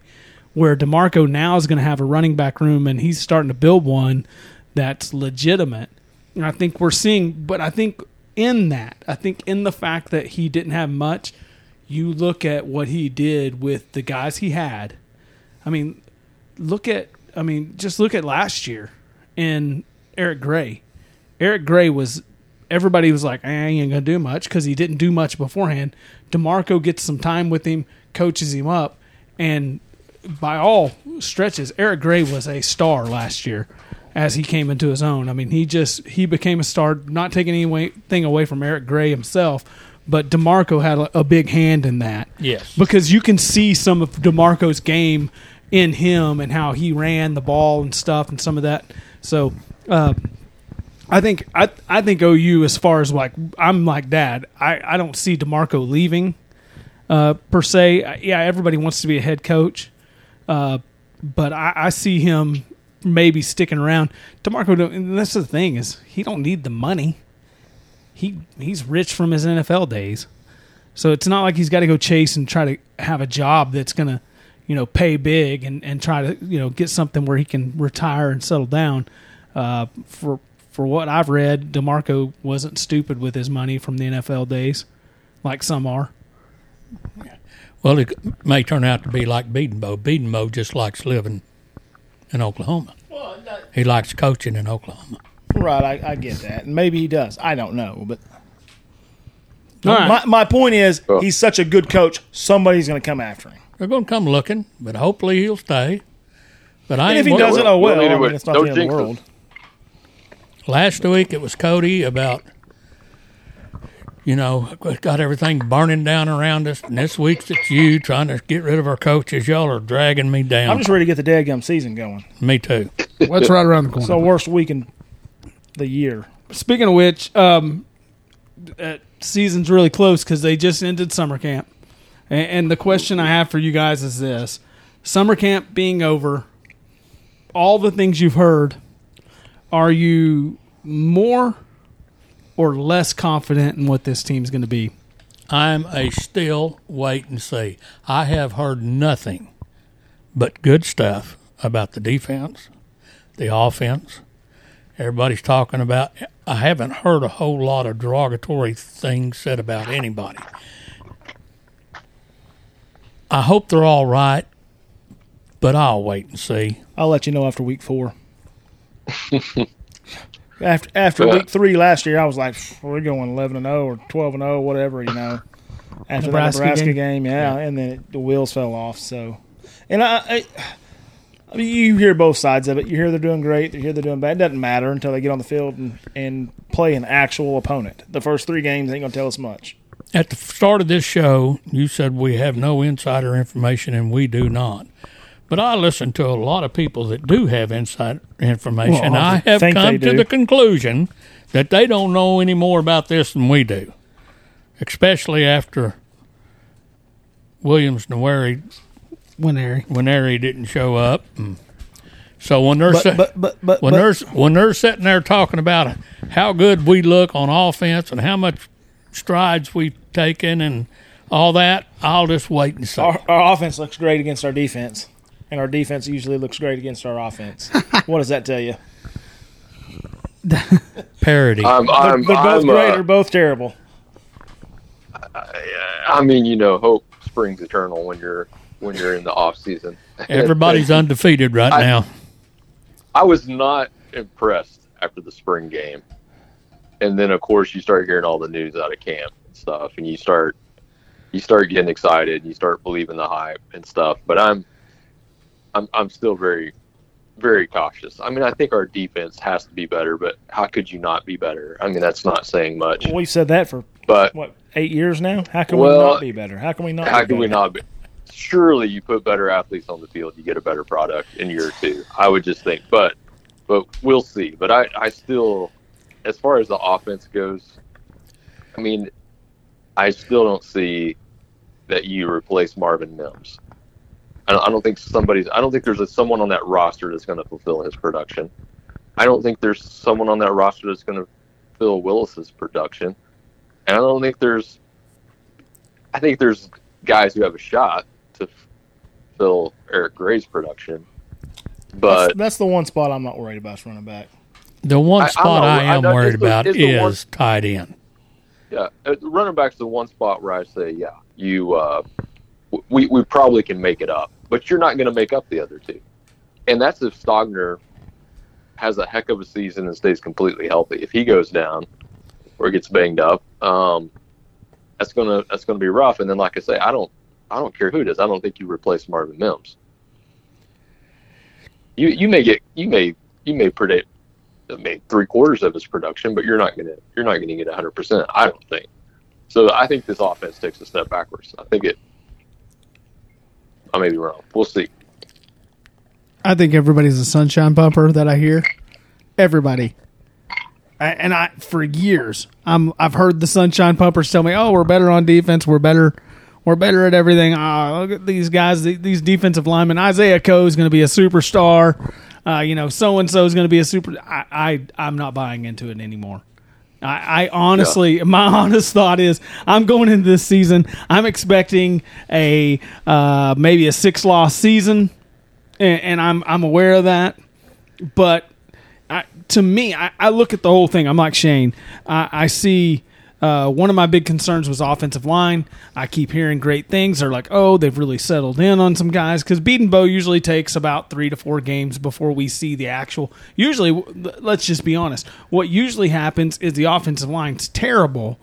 where DeMarco now is going to have a running back room and he's starting to build one that's legitimate. And I think we're seeing, but I think in that, I think in the fact that he didn't have much, you look at what he did with the guys he had. I mean, look at, I mean, just look at last year and Eric Gray. Eric Gray was, everybody was like, eh, ain't to do much because he didn't do much beforehand. DeMarco gets some time with him, coaches him up, and by all stretches, Eric Gray was a star last year as he came into his own. I mean, he just he became a star. Not taking anything away from Eric Gray himself, but Demarco had a, big hand in that. Yes. because you can see some of Demarco's game in him and how he ran the ball and stuff and some of that. So. Uh, I think I I think OU as far as like I'm like dad. I, I don't see Demarco leaving uh, per se. Yeah, everybody wants to be a head coach, uh, but I, I see him maybe sticking around. Demarco, that's the thing is he don't need the money. He he's rich from his NFL days, so it's not like he's got to go chase and try to have a job that's gonna, you know, pay big and, and try to you know get something where he can retire and settle down. Uh, for for what I've read, Demarco wasn't stupid with his money from the NFL days, like some are. Well, it may turn out to be like Bedenbaugh. Bedenbaugh just likes living in Oklahoma. He likes coaching in Oklahoma. Right, I, I get that. And maybe he does. I don't know, but All right. my my point is he's such a good coach. Somebody's going to come after him. They're going to come looking, but hopefully he'll stay. But I And if he doesn't, oh well. Well, I mean, it's not don't the end of the jinx us. world. last week it was Cody about, you know, got everything burning down around us. And this week's it's you trying to get rid of our coaches. Y'all are dragging me down. I'm just ready to get the dadgum season going. me too. What's right around the corner? It's the worst week in the year. Speaking of which, um, uh, season's really close because they just ended summer camp, and, and the question I have for you guys is this: summer camp being over, all the things you've heard, are you more or less confident in what this team's going to be? I'm a still wait and see. I have heard nothing but good stuff about the defense, the offense. Everybody's talking about. I haven't heard a whole lot of derogatory things said about anybody. I hope they're all right, but I'll wait and see. I'll let you know after week four. after after Yeah. week three last year, I was like, we're going eleven and zero or twelve and zero, whatever, you know. After Nebraska that Nebraska game? game, yeah, and then it, the wheels fell off. So, and I, I, I mean, you hear both sides of it. You hear they're doing great. You hear they're doing bad. It doesn't matter until they get on the field and, and play an actual opponent. The first three games ain't gonna tell us much. At the start of this show, you said we have no insider information, and we do not. But I listen to a lot of people that do have inside information. Well, I I have come to the conclusion that they don't know any more about this than we do, especially after Williams Nwaneri Winery. Winery didn't show up. And so when they're But sa- but but but, when but they're when they're sitting there talking about how good we look on offense and how much strides we've taken and all that, I'll just wait and see. our, our offense looks great against our defense, and our defense usually looks great against our offense. what does that tell you? Parody. I'm, They're, I'm, they're both I'm, great uh, or both terrible. I mean, you know, hope springs eternal when you're when you're in the off season. Everybody's undefeated right I- now. I was not impressed after the spring game, and then of course you start hearing all the news out of camp and stuff, and you start you start getting excited, and you start believing the hype and stuff. But I'm I'm I'm still very very cautious. I mean, I think our defense has to be better, but how could you not be better? I mean, that's not saying much. We've said that for But what eight years now. How can we not be better? How can we not? how be can we not be? surely you put better athletes on the field, you get a better product in year two. I would just think, but but we'll see. But I I still, as far as the offense goes, I mean, I still don't see that you replace Marvin Mims. I don't, I don't think somebody's. I don't think there's a, someone on that roster that's going to fulfill his production. I don't think there's someone on that roster that's going to fill Willis's production, and I don't think there's. I think there's guys who have a shot to fill Eric Gray's production, but that's, that's the one spot I'm not worried about is running back. The one I- spot not- I, I am know- worried it's the- about it's the one- is tight end. Yeah, uh, running back's the one spot where I say, yeah, you, uh, we we probably can make it up, but you're not going to make up the other two, and that's if Stogner has a heck of a season and stays completely healthy. If he goes down or gets banged up, um, that's gonna that's gonna be rough. And then, like I say, I don't I don't care who is. I don't think you replace Marvin Mims. You you may get you may you may predict maybe three quarters of his production, but you're not gonna you're not gonna get 100. percent I don't think. So I think this offense takes a step backwards. I think it. I may be wrong. We'll see. I think everybody's a sunshine bumper that I hear. Everybody. And I for years I'm I've heard the sunshine pumpers tell me, "Oh, we're better on defense. We're better. We're better at everything. Oh, look at these guys. These defensive linemen. Isaiah Coe is going to be a superstar. Uh, you know, so and so is going to be a super. I, I I'm not buying into it anymore. I, I honestly, my honest thought is, I'm going into this season. I'm expecting a uh, maybe a six loss season, and, and I'm I'm aware of that. But I, to me, I, I look at the whole thing. I'm like Shane. I, I see uh, one of my big concerns was offensive line. I keep hearing great things. They're like, oh, they've really settled in on some guys because Bedenbaugh usually takes about three to four games before we see the actual. Usually, let's just be honest. What usually happens is the offensive line's terrible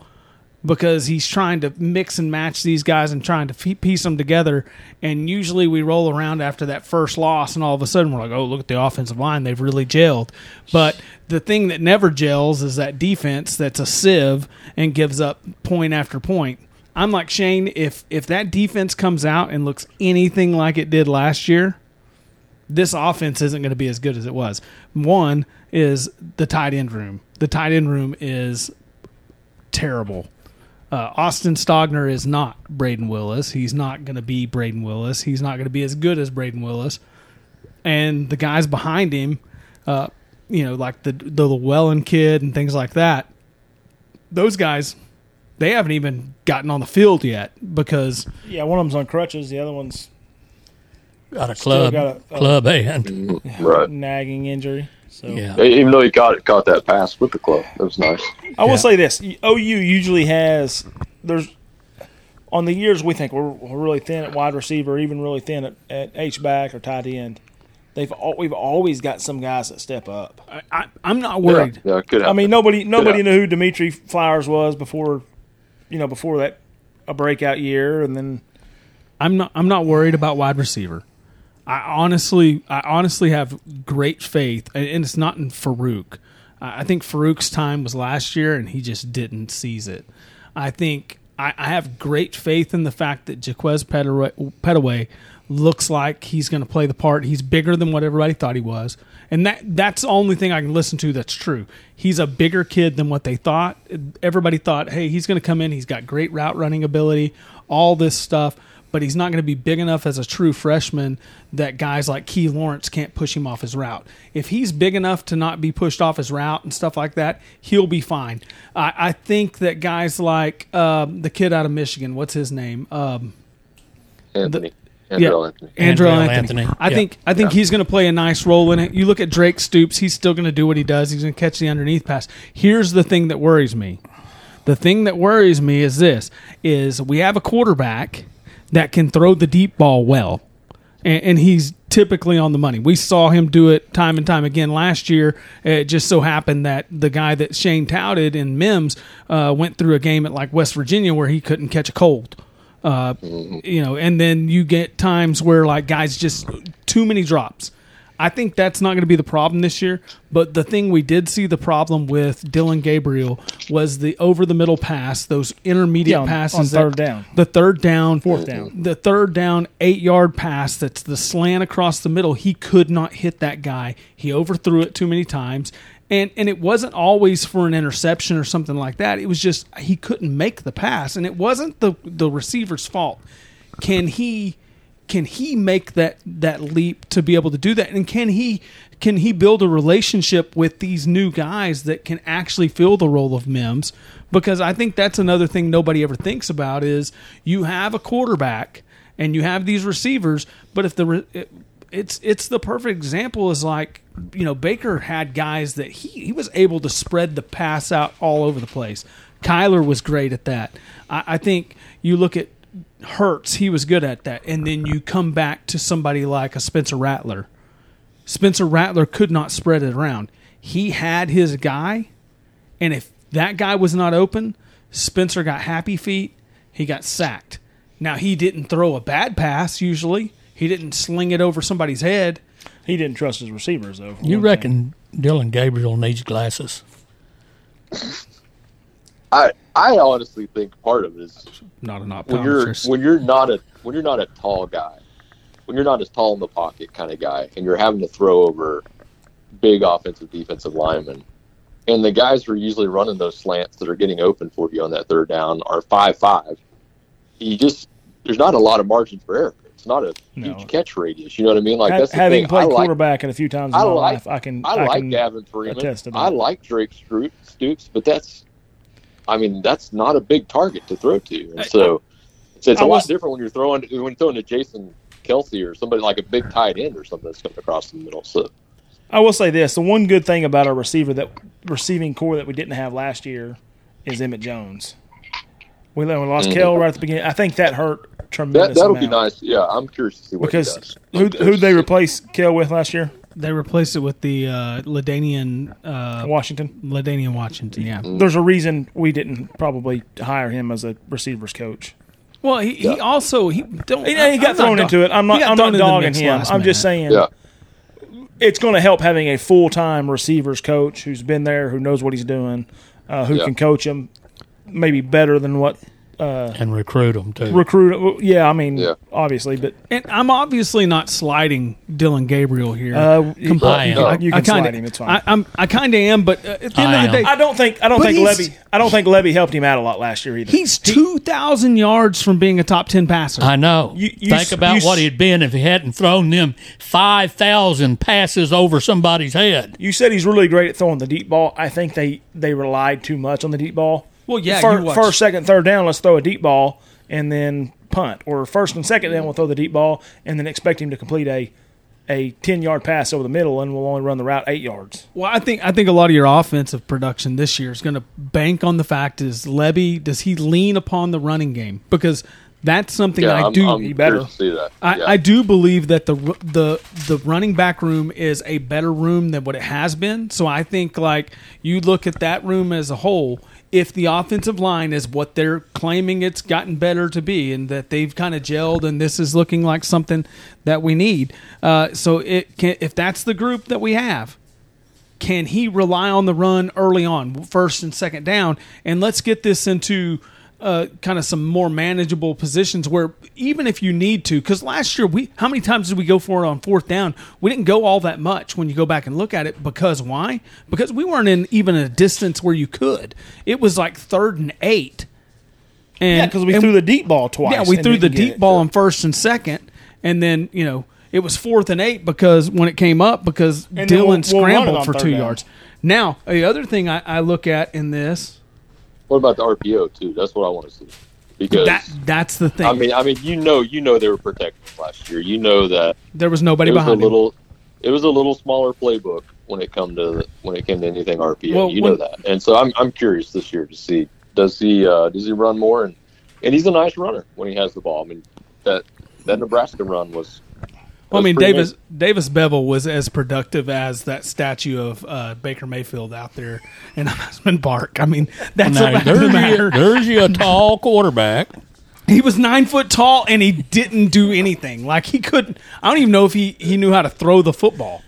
because he's trying to mix and match these guys and trying to piece them together. And usually we roll around after that first loss, and all of a sudden we're like, oh, look at the offensive line. They've really gelled. But the thing that never gels is that defense that's a sieve and gives up point after point. I'm like Shane, if if that defense comes out and looks anything like it did last year, this offense isn't going to be as good as it was. One is the tight end room. The tight end room is terrible. Uh, Austin Stogner is not Brayden Willis. He's not going to be Brayden Willis. He's not going to be as good as Brayden Willis. And the guys behind him, uh, you know, like the the Llewellyn kid and things like that, those guys, they haven't even gotten on the field yet because Yeah, one of them's on crutches. The other one's Got a club got a- a- club hand. Right. nagging injury. So Yeah. Even though he caught caught that pass with the club, that was nice. I will Yeah. say this: OU usually has there's on the years we think we're, we're really thin at wide receiver, even really thin at, at H back or tight end. They've al- we've always got some guys that step up. I, I, I'm not worried. Yeah, yeah could I mean, nobody nobody knew who Dimitri Flowers was before, you know, before that a breakout year, and then I'm not. I'm not worried about wide receiver. I honestly, I honestly have great faith, and it's not in Farooq. I think Farooq's time was last year, and he just didn't seize it. I think I, I have great faith in the fact that Jaquaize Pettaway looks like he's going to play the part. He's bigger than what everybody thought he was, and that that's the only thing I can listen to that's true. He's a bigger kid than what they thought. Everybody thought, hey, he's going to come in. He's got great route running ability, all this stuff but he's not going to be big enough as a true freshman that guys like Key Lawrence can't push him off his route. If he's big enough to not be pushed off his route and stuff like that, he'll be fine. I, I think that guys like um, the kid out of Michigan, what's his name? Um, Anthony, Andrew Anthony. Andrew Andrel Anthony. Anthony. I Yeah. think I think he's going to play a nice role in it. You look at Drake Stoops; he's still going to do what he does. He's going to catch the underneath pass. Here's the thing that worries me. The thing that worries me is this: is we have a quarterback that can throw the deep ball well, and, and he's typically on the money. We saw him do it time and time again last year. It just so happened that the guy that Shane touted in Mims uh, went through a game at like West Virginia where he couldn't catch a cold. Uh, you know, and then you get times where like guys just too many drops. I think that's not going to be the problem this year. But the thing we did see the problem with Dillon Gabriel was the over the middle pass, those intermediate Yeah, on- passes, on that- third down. the third down, Fourth down. the third down eight yard pass. That's the slant across the middle. He could not hit that guy. He overthrew it too many times. And, and it wasn't always for an interception or something like that. It was just he couldn't make the pass, and it wasn't the the receiver's fault. Can he can he make that that leap to be able to do that? And can he can he build a relationship with these new guys that can actually fill the role of mims? Because i think that's another thing nobody ever thinks about is you have a quarterback and you have these receivers but if the re- it, it's it's the perfect example is like you know baker had guys that he he was able to spread the pass out all over the place. Kyler was great at that. I, I think you look at Hurts, he was good at that. And then you come back to somebody like a Spencer Rattler. Spencer Rattler could not spread it around. He had his guy, and if that guy was not open, Spencer got happy feet. He got sacked. Now he didn't throw a bad pass. Usually, he didn't sling it over somebody's head. He didn't trust his receivers though. You one reckon Dillon Gabriel needs glasses? I I honestly think part of it is Not an when you're when you're not a when you're not a tall guy, when you're not as tall in the pocket kind of guy, and you're having to throw over big offensive defensive linemen, and the guys who are usually running those slants that are getting open for you on that third down are five five. You just there's not a lot of margin for error. It's not a No. huge catch radius. You know what I mean? Like that's the having thing. played I like, quarterback in a few times in I my like- life, I can. I like can, Gavin Freeman. attest to that. I like Drake Stoops, but that's, I mean, that's not a big target to throw to. And so it's, it's I a lot different when you're throwing when you're throwing to Jason Kelce or somebody like a big tight end or something that's coming across the middle. So I will say this: the one good thing about our receiver that receiving core that we didn't have last year is Emmett Jones. We, lost Mhm. Cale right at the beginning. I think that hurt that tremendous. that'll be nice. Yeah, I'm curious to see what because who who they to see. replace Cale with last year? They replaced it with the uh, L'Damian uh, Washington. L'Damian Washington. Yeah. There's a reason we didn't probably hire him as a receivers coach. Well, he, he Yeah. also he don't. He, he got I'm thrown not into it. I'm he not. got I'm thrown not into the dogging mix him. last I'm just minute. saying Yeah, it's going to help having a full time receivers coach who's been there, who knows what he's doing, uh, who Yeah. can coach him maybe better than what And recruit them too. recruit. Yeah, I mean, Yeah. obviously, but And I'm obviously not sliding Dillon Gabriel here. uh, you, Compl- I am. you can, I kinda, slide him. It's fine. I, I'm, I kind of am, but uh, at the end I of the am. day, I don't think I don't think Lebby I don't think Lebby helped him out a lot last year either. he's two thousand yards from being a top ten passer. I know. You- you Think s- about you what he'd been if he hadn't thrown them five thousand passes over somebody's head. you said he's really great at throwing the deep ball. I think they they relied too much on the deep ball. Well, yeah, Fir- you first, second, third down, let's throw a deep ball and then punt. Or first and second down, we'll throw the deep ball and then expect him to complete a a ten yard pass over the middle, and we'll only run the route eight yards. Well, I think I think a lot of your offensive production this year is going to bank on the fact is Lebby does he lean upon the running game because that's something yeah, I I'm, do. I'm better. to see that. I, yeah. I do believe that the the the running back room is a better room than what it has been. So I think like you look at that room as a whole. If the offensive line is what they're claiming it's gotten better to be, and that they've kind of gelled, and this is looking like something that we need, uh, so can, if that's the group that we have, can he rely on the run early on, first and second down? And let's get this into uh, kind of some more manageable positions where even if you need to, because last year we how many times did we go for it on fourth down? We didn't go all that much when you go back and look at it. Because why? Because we weren't in even a distance where you could. It was like third and eight. And Yeah, because we and- threw the deep ball twice. yeah, we threw the deep ball on first and second, and then you know it was fourth and eight because when it came up because And Dillon we'll- we'll scrambled for two down. yards. Now the other thing I, I look at in this what about the RPO too? That's what I want to see because that that's the thing. I mean, I mean, you know, you know, they were protected last year. You know that there was nobody was a behind him. little, it was a little smaller playbook when it come to when it came to anything RPO. Well, you when- know that, and so I'm I'm curious this year to see does he uh, does he run more and and he's a nice runner when he has the ball. I mean that that Nebraska run was. Well, I mean, Davis amazing. Davis Beville was as productive as that statue of uh, Baker Mayfield out there in Heisman Park. I mean, that's Now, the fact of the there's, you, there's you a tall quarterback. He was nine foot tall and he didn't do anything. Like he couldn't. I don't even know if he he knew how to throw the football.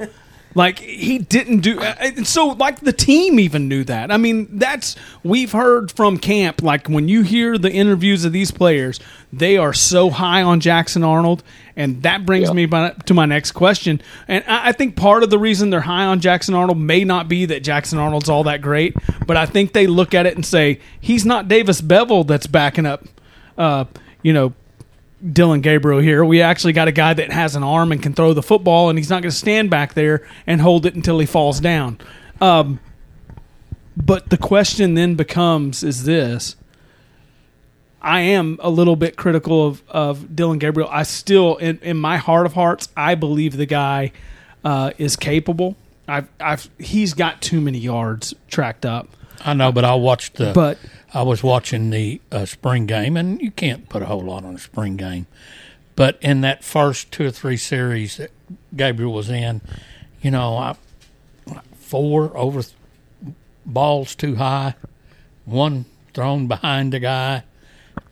Like he didn't do. uh, And so like the team even knew that. I mean, that's we've heard from camp. Like when you hear the interviews of these players, they are so high on Jackson Arnold, and that brings Yeah. me by, to my next question. And I, I think part of the reason they're high on Jackson Arnold may not be that Jackson Arnold's all that great, but I think they look at it and say he's not Davis Beville that's backing up. Uh, you know, Dillon Gabriel here. We actually got a guy that has an arm and can throw the football, and he's not going to stand back there and hold it until he falls down. Um, but the question then becomes: Is this? I am a little bit critical of, of Dillon Gabriel. I still, in, in my heart of hearts, I believe the guy uh, is capable. I've, I've, he's got too many yards tracked up. I know, but I watched the. But I was watching the uh, spring game, and you can't put a whole lot on a spring game. But in that first two or three series that Gabriel was in, you know, I, four over balls too high, one thrown behind the guy.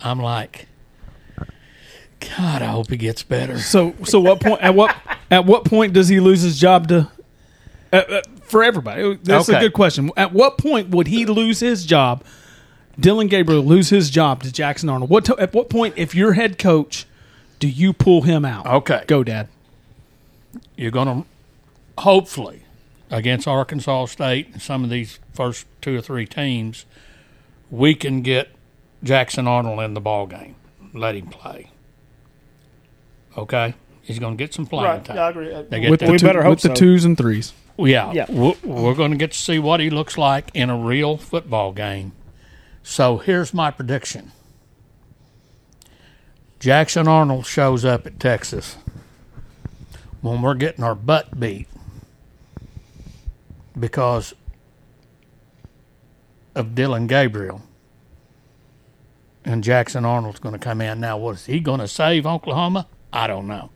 I'm like, God, I hope he gets better. So so what point at what at what point does he lose his job to uh, uh, for everybody? That's a good question. At what point would he lose his job? Dillon Gabriel lose his job to Jackson Arnold. What to, at what point if you're head coach do you pull him out? Okay. Go dad. you're going to hopefully against Arkansas State and some of these first two or three teams, we can get Jackson Arnold in the ball game. Let him play. Okay, he's going to get some playing Right. time. Yeah, I agree. They get With that- the we two, better hope with the twos and threes. Yeah, Yeah. We're, we're going to get to see what he looks like in a real football game. So here's my prediction: Jackson Arnold shows up at Texas when we're getting our butt beat because of Dillon Gabriel. And Jackson Arnold's going to come in. Now, was he going to save Oklahoma? I don't know.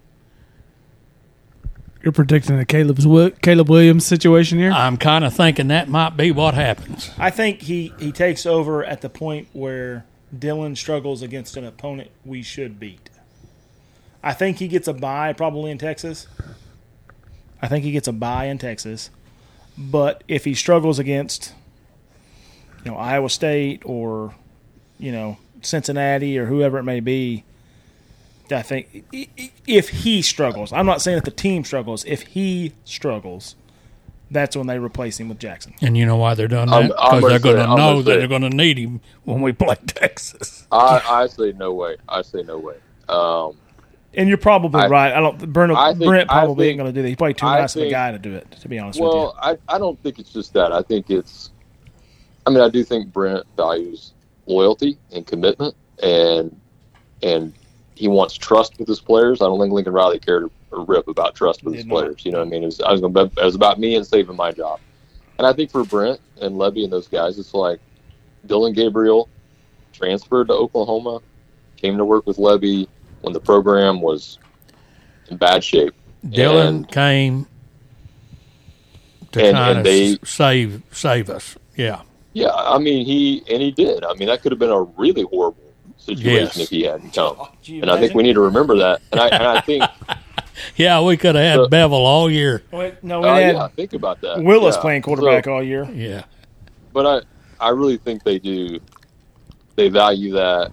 You're predicting a Caleb's Caleb Williams situation here. I'm kind of thinking that might be what happens. I think he, he takes over at the point where Dillon struggles against an opponent we should beat. I think he gets a bye probably in Texas. I think he gets a bye in Texas. But if he struggles against you know Iowa State or you know Cincinnati or whoever it may be, I think i- i- if he struggles, I'm not saying that the team struggles. If he struggles, that's when they replace him with Jackson. And you know why they're doing that? Because they're gonna going say- to I'm know that they're going to need him when we play Texas. I, I say no way. I say no way. Um, And you're probably I- right. I don't. Brent, I think- Brent I probably ain't going to do that. He's probably too I nice of a guy to do it. To be honest with you. well, I, I don't think it's just that. I think it's. I mean, I do think Brent values loyalty and commitment, and and he wants trust with his players. I don't think Lincoln Riley cared a rip about trust with his Did not. players. You know what I mean? It was, I was it was about me and saving my job. And I think for Brent and Lebby and those guys, it's like Dillon Gabriel transferred to Oklahoma, came to work with Lebby when the program was in bad shape. Dillon And- came to And- kind and of they- save save us. Yeah. Yeah, I mean he and he did. I mean that could have been a really horrible situation Yes. if he hadn't come. you. And I think we need to remember that. And I and I think Yeah, we could have had So- Beville all year. Wait, no, we uh, had yeah, think about that. Willis Yeah. playing quarterback So- all year. Yeah. but I I really think they do. They value that.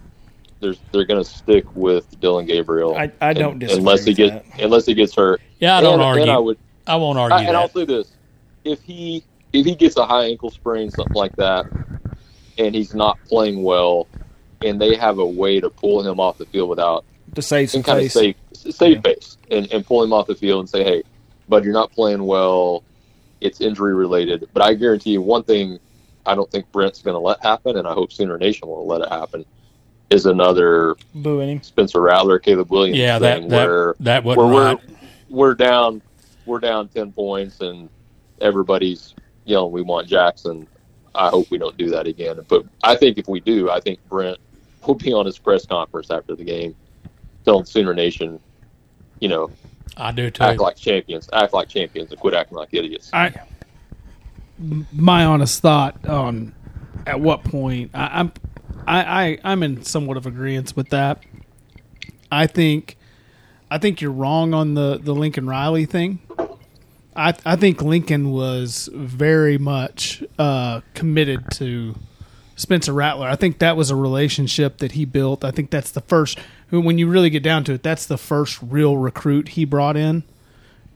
There's they're going to stick with Dillon Gabriel. I, I don't un- disagree unless he gets that. unless he gets hurt. Yeah, I don't and, argue. And I would I won't I, argue and I'll that. say this: if he if he gets a high ankle sprain, something like that, and he's not playing well, and they have a way to pull him off the field without To save some some kind face. of save save Yeah. face and, and pull him off the field and say, hey, bud, you're not playing well. It's injury related. But I guarantee you one thing I don't think Brent's going to let happen, and I hope Sooner Nation will let it happen, is another booing him. Spencer Rattler, Caleb Williams Yeah, thing that that where that where wasn't we're we're down we're down ten points and everybody's yelling we want Jackson. I hope we don't do that again. But I think if we do, I think Brent will be on his press conference after the game, telling Sooner Nation, you know, I do too. act like champions, act like champions, and quit acting like idiots. I my honest thought on at what point I, I'm I, I I'm in somewhat of agreement with that. I think I think you're wrong on the the Lincoln Riley thing. I I think Lincoln was very much uh, committed to Spencer Rattler. I think that was a relationship that he built. I think that's the first when you really get down to it, that's the first real recruit he brought in.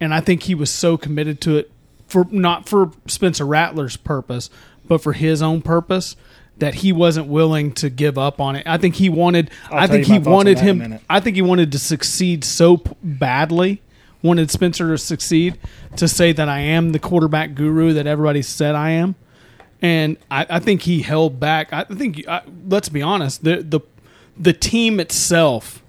And I think he was so committed to it for not for Spencer Rattler's purpose, but for his own purpose that he wasn't willing to give up on it. I think he wanted I'll I think he my thoughts on wanted that in a him. I think he wanted to succeed so p- badly, wanted Spencer to succeed to say that I am the quarterback guru that everybody said I am. And I, I think he held back. I think, I, let's be honest, the, the the team itself,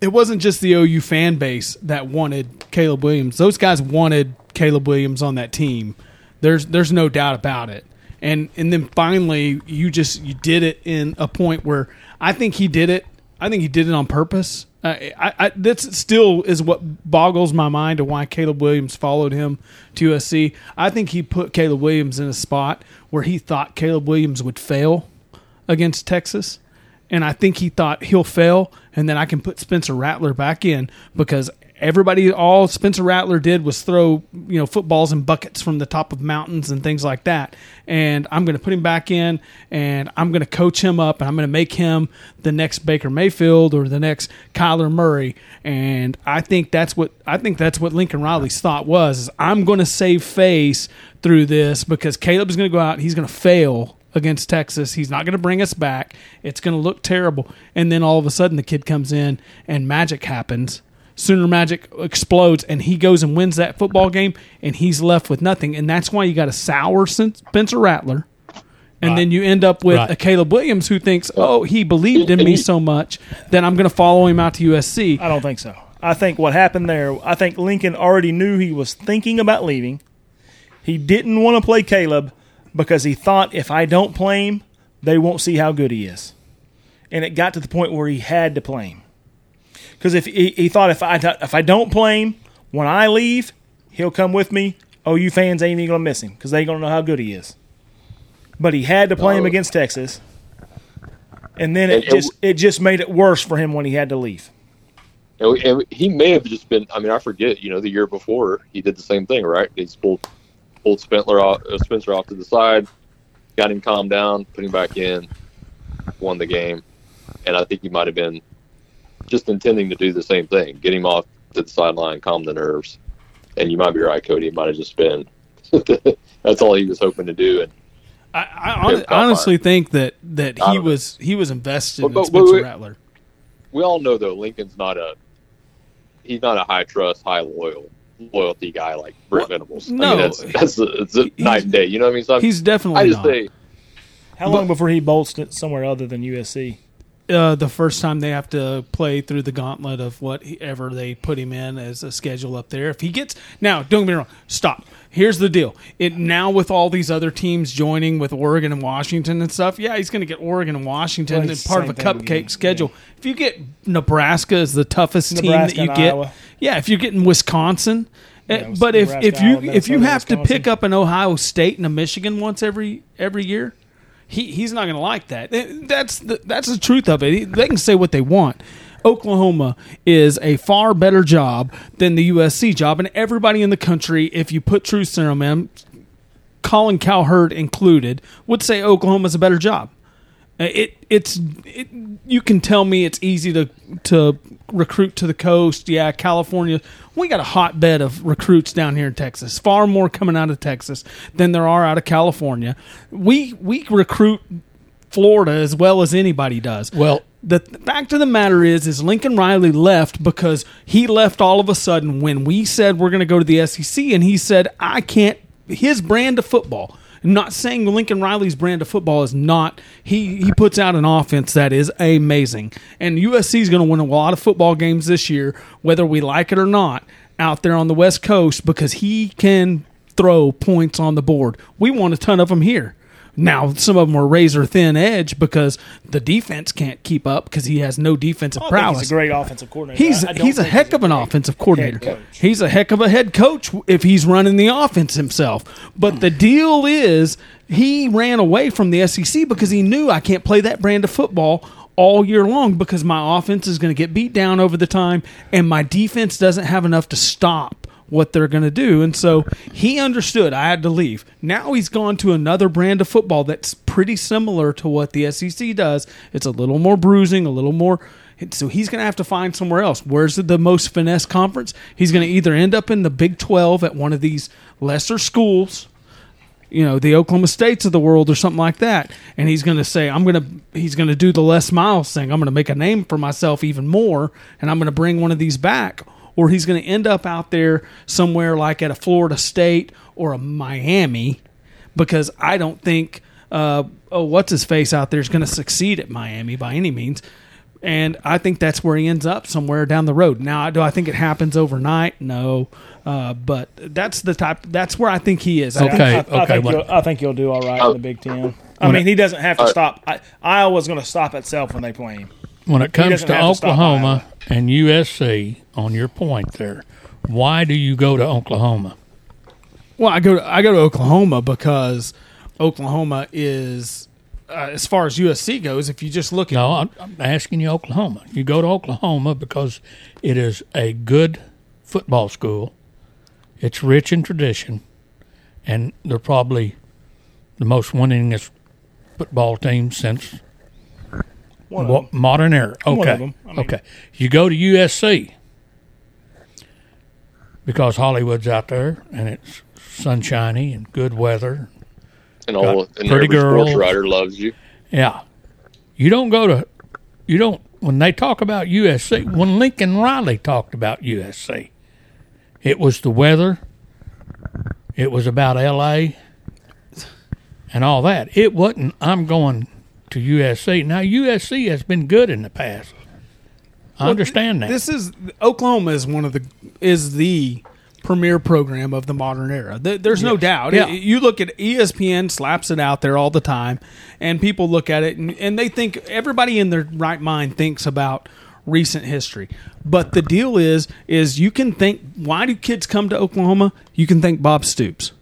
it wasn't just the OU fan base that wanted Caleb Williams. Those guys wanted Caleb Williams on that team. There's there's no doubt about it. And and then finally, you just you did it in a point where I think he did it. I think he did it on purpose. Uh, I, I that still is what boggles my mind to why Caleb Williams followed him to USC. I think he put Caleb Williams in a spot where he thought Caleb Williams would fail against Texas. And I think he thought he'll fail, and then I can put Spencer Rattler back in because everybody, all Spencer Rattler did was throw, you know, footballs and buckets from the top of mountains and things like that. And I'm going to put him back in, and I'm going to coach him up, and I'm going to make him the next Baker Mayfield or the next Kyler Murray. And I think that's what I think that's what Lincoln Riley's thought was: I'm going to save face through this because Caleb's going to go out, he's going to fail against Texas. He's not going to bring us back. It's going to look terrible. And then all of a sudden, the kid comes in and magic happens. Sooner Magic explodes, and he goes and wins that football game, and he's left with nothing. And that's why you got a sour Spencer Rattler. And then you end up with Right. a Caleb Williams who thinks, oh, he believed in me so much that I'm going to follow him out to USC. I don't think so. I think what happened there, I think Lincoln already knew he was thinking about leaving. He didn't want to play Caleb because he thought if I don't play him, they won't see how good he is. And it got to the point where he had to play him. Because if he, he thought if I if I don't play him when I leave, he'll come with me. OU fans ain't even gonna miss him because they ain't gonna know how good he is. But he had to play him against Texas, and then it And- just it just made it worse for him when he had to leave. And, he may have just been. I mean, I forget. You know, the year before he did the same thing, right? He pulled pulled Spencer off, uh, Spencer off to the side, got him calmed down, put him back in, won the game, and I think he might have been just intending to do the same thing, get him off to the sideline, calm the nerves. And you might be right, Cody. It might have just been that's all he was hoping to do. And I, I hon- Good call, honestly think that, that he don't know. was he was invested But- in Spencer but- Rattler. we all know though Lincoln's not a he's not a high trust, high loyal loyalty guy like Brent Venables. I no. mean, that's that's a, it's a night and day. You know what I mean? So I'm- He's definitely I just not. say How long before he bolts it somewhere other than USC? Uh, the first time they have to play through the gauntlet of whatever they put him in as a schedule up there. If he gets now, don't get me wrong. Stop. Here's the deal. It now with all these other teams joining with Oregon and Washington and stuff. Yeah, he's going to get Oregon and Washington Well, and part of a cupcake again. schedule. If you get Nebraska as the toughest Nebraska team that you get, Iowa. yeah. If you're getting Wisconsin. eh, Yeah, but if, Nebraska, if you Iowa, if you have to pick up an Ohio State and a Michigan once every every year, he he's not going to like that. That's the, that's the truth of it. They can say what they want. Oklahoma is a far better job than the USC job, and everybody in the country, if you put truth serum in, Colin Cowherd included, would say Oklahoma's a better job. Uh, It it's it, you can tell me it's easy to to recruit to the coast. Yeah, California. We got a hotbed of recruits down here in Texas. Far more coming out of Texas than there are out of California. We we recruit Florida as well as anybody does. Well, The fact of the matter is, is Lincoln Riley left because he left all of a sudden when we said we're going to go to the SEC, and he said I can't. His brand of football. Not saying Lincoln Riley's brand of football is not. He he puts out an offense that is amazing, and USC is going to win a lot of football games this year, whether we like it or not, out there on the West Coast because he can throw points on the board. We want a ton of them here. Now, some of them are razor thin edge because the defense can't keep up because he has no defensive prowess. he's a great offensive coordinator. He's I- I he's a heck of an offensive coordinator. He's a heck of a head coach if he's running the offense himself. But the deal is he ran away from the SEC because he knew I can't play that brand of football all year long because my offense is going to get beat down over the time and my defense doesn't have enough to stop what they're going to do. And so he understood I had to leave. Now he's gone to another brand of football that's pretty similar to what the SEC does. It's a little more bruising, a little more. So he's going to have to find somewhere else. Where's the most finesse conference? He's going to either end up in the Big 12 at one of these lesser schools you know the Oklahoma States of the world or something like that, and he's going to say I'm going to he's going to do the Les Miles thing. I'm going to make a name for myself even more, and I'm going to bring one of these back. Or he's going to end up out there somewhere like at a Florida State or a Miami, because I don't think uh, oh what's his face out there is going to succeed at Miami by any means. And I think that's where he ends up somewhere down the road. Now, do I think it happens overnight? No, uh, but that's the type. That's where I think he is. I think Okay, I, I okay. think when- you'll, I think you'll do all right in the Big Ten. I mean, he doesn't have to stop. I, Iowa's going to stop itself when they play him. When it comes to have to Oklahoma and USC, on your point there, why do you go to Oklahoma? Well, I go to I go to Oklahoma because Oklahoma is uh, as far as USC goes. If you just look at No, I'm, I'm asking you Oklahoma. You go to Oklahoma because it is a good football school. It's rich in tradition, and they're probably the most winningest football team since One wa- of them. modern era. Okay, One of them. I mean- okay. You go to USC because Hollywood's out there and it's sunshiny and good weather. And all Got and pretty every girls. sports writer loves you. Yeah. You don't go to, you don't, when they talk about USC, when Lincoln Riley talked about USC, it was the weather, it was about LA, and all that. It wasn't, I'm going to USC. Now, USC has been good in the past. I understand that. this is Oklahoma is one of the is the premier program of the modern era. There- There's no doubt. Yeah. You look at ESPN slaps it out there all the time, and people look at it and, and they think everybody in their right mind thinks about recent history. But the deal is is you can think why do kids come to Oklahoma? You can thank Bob Stoops.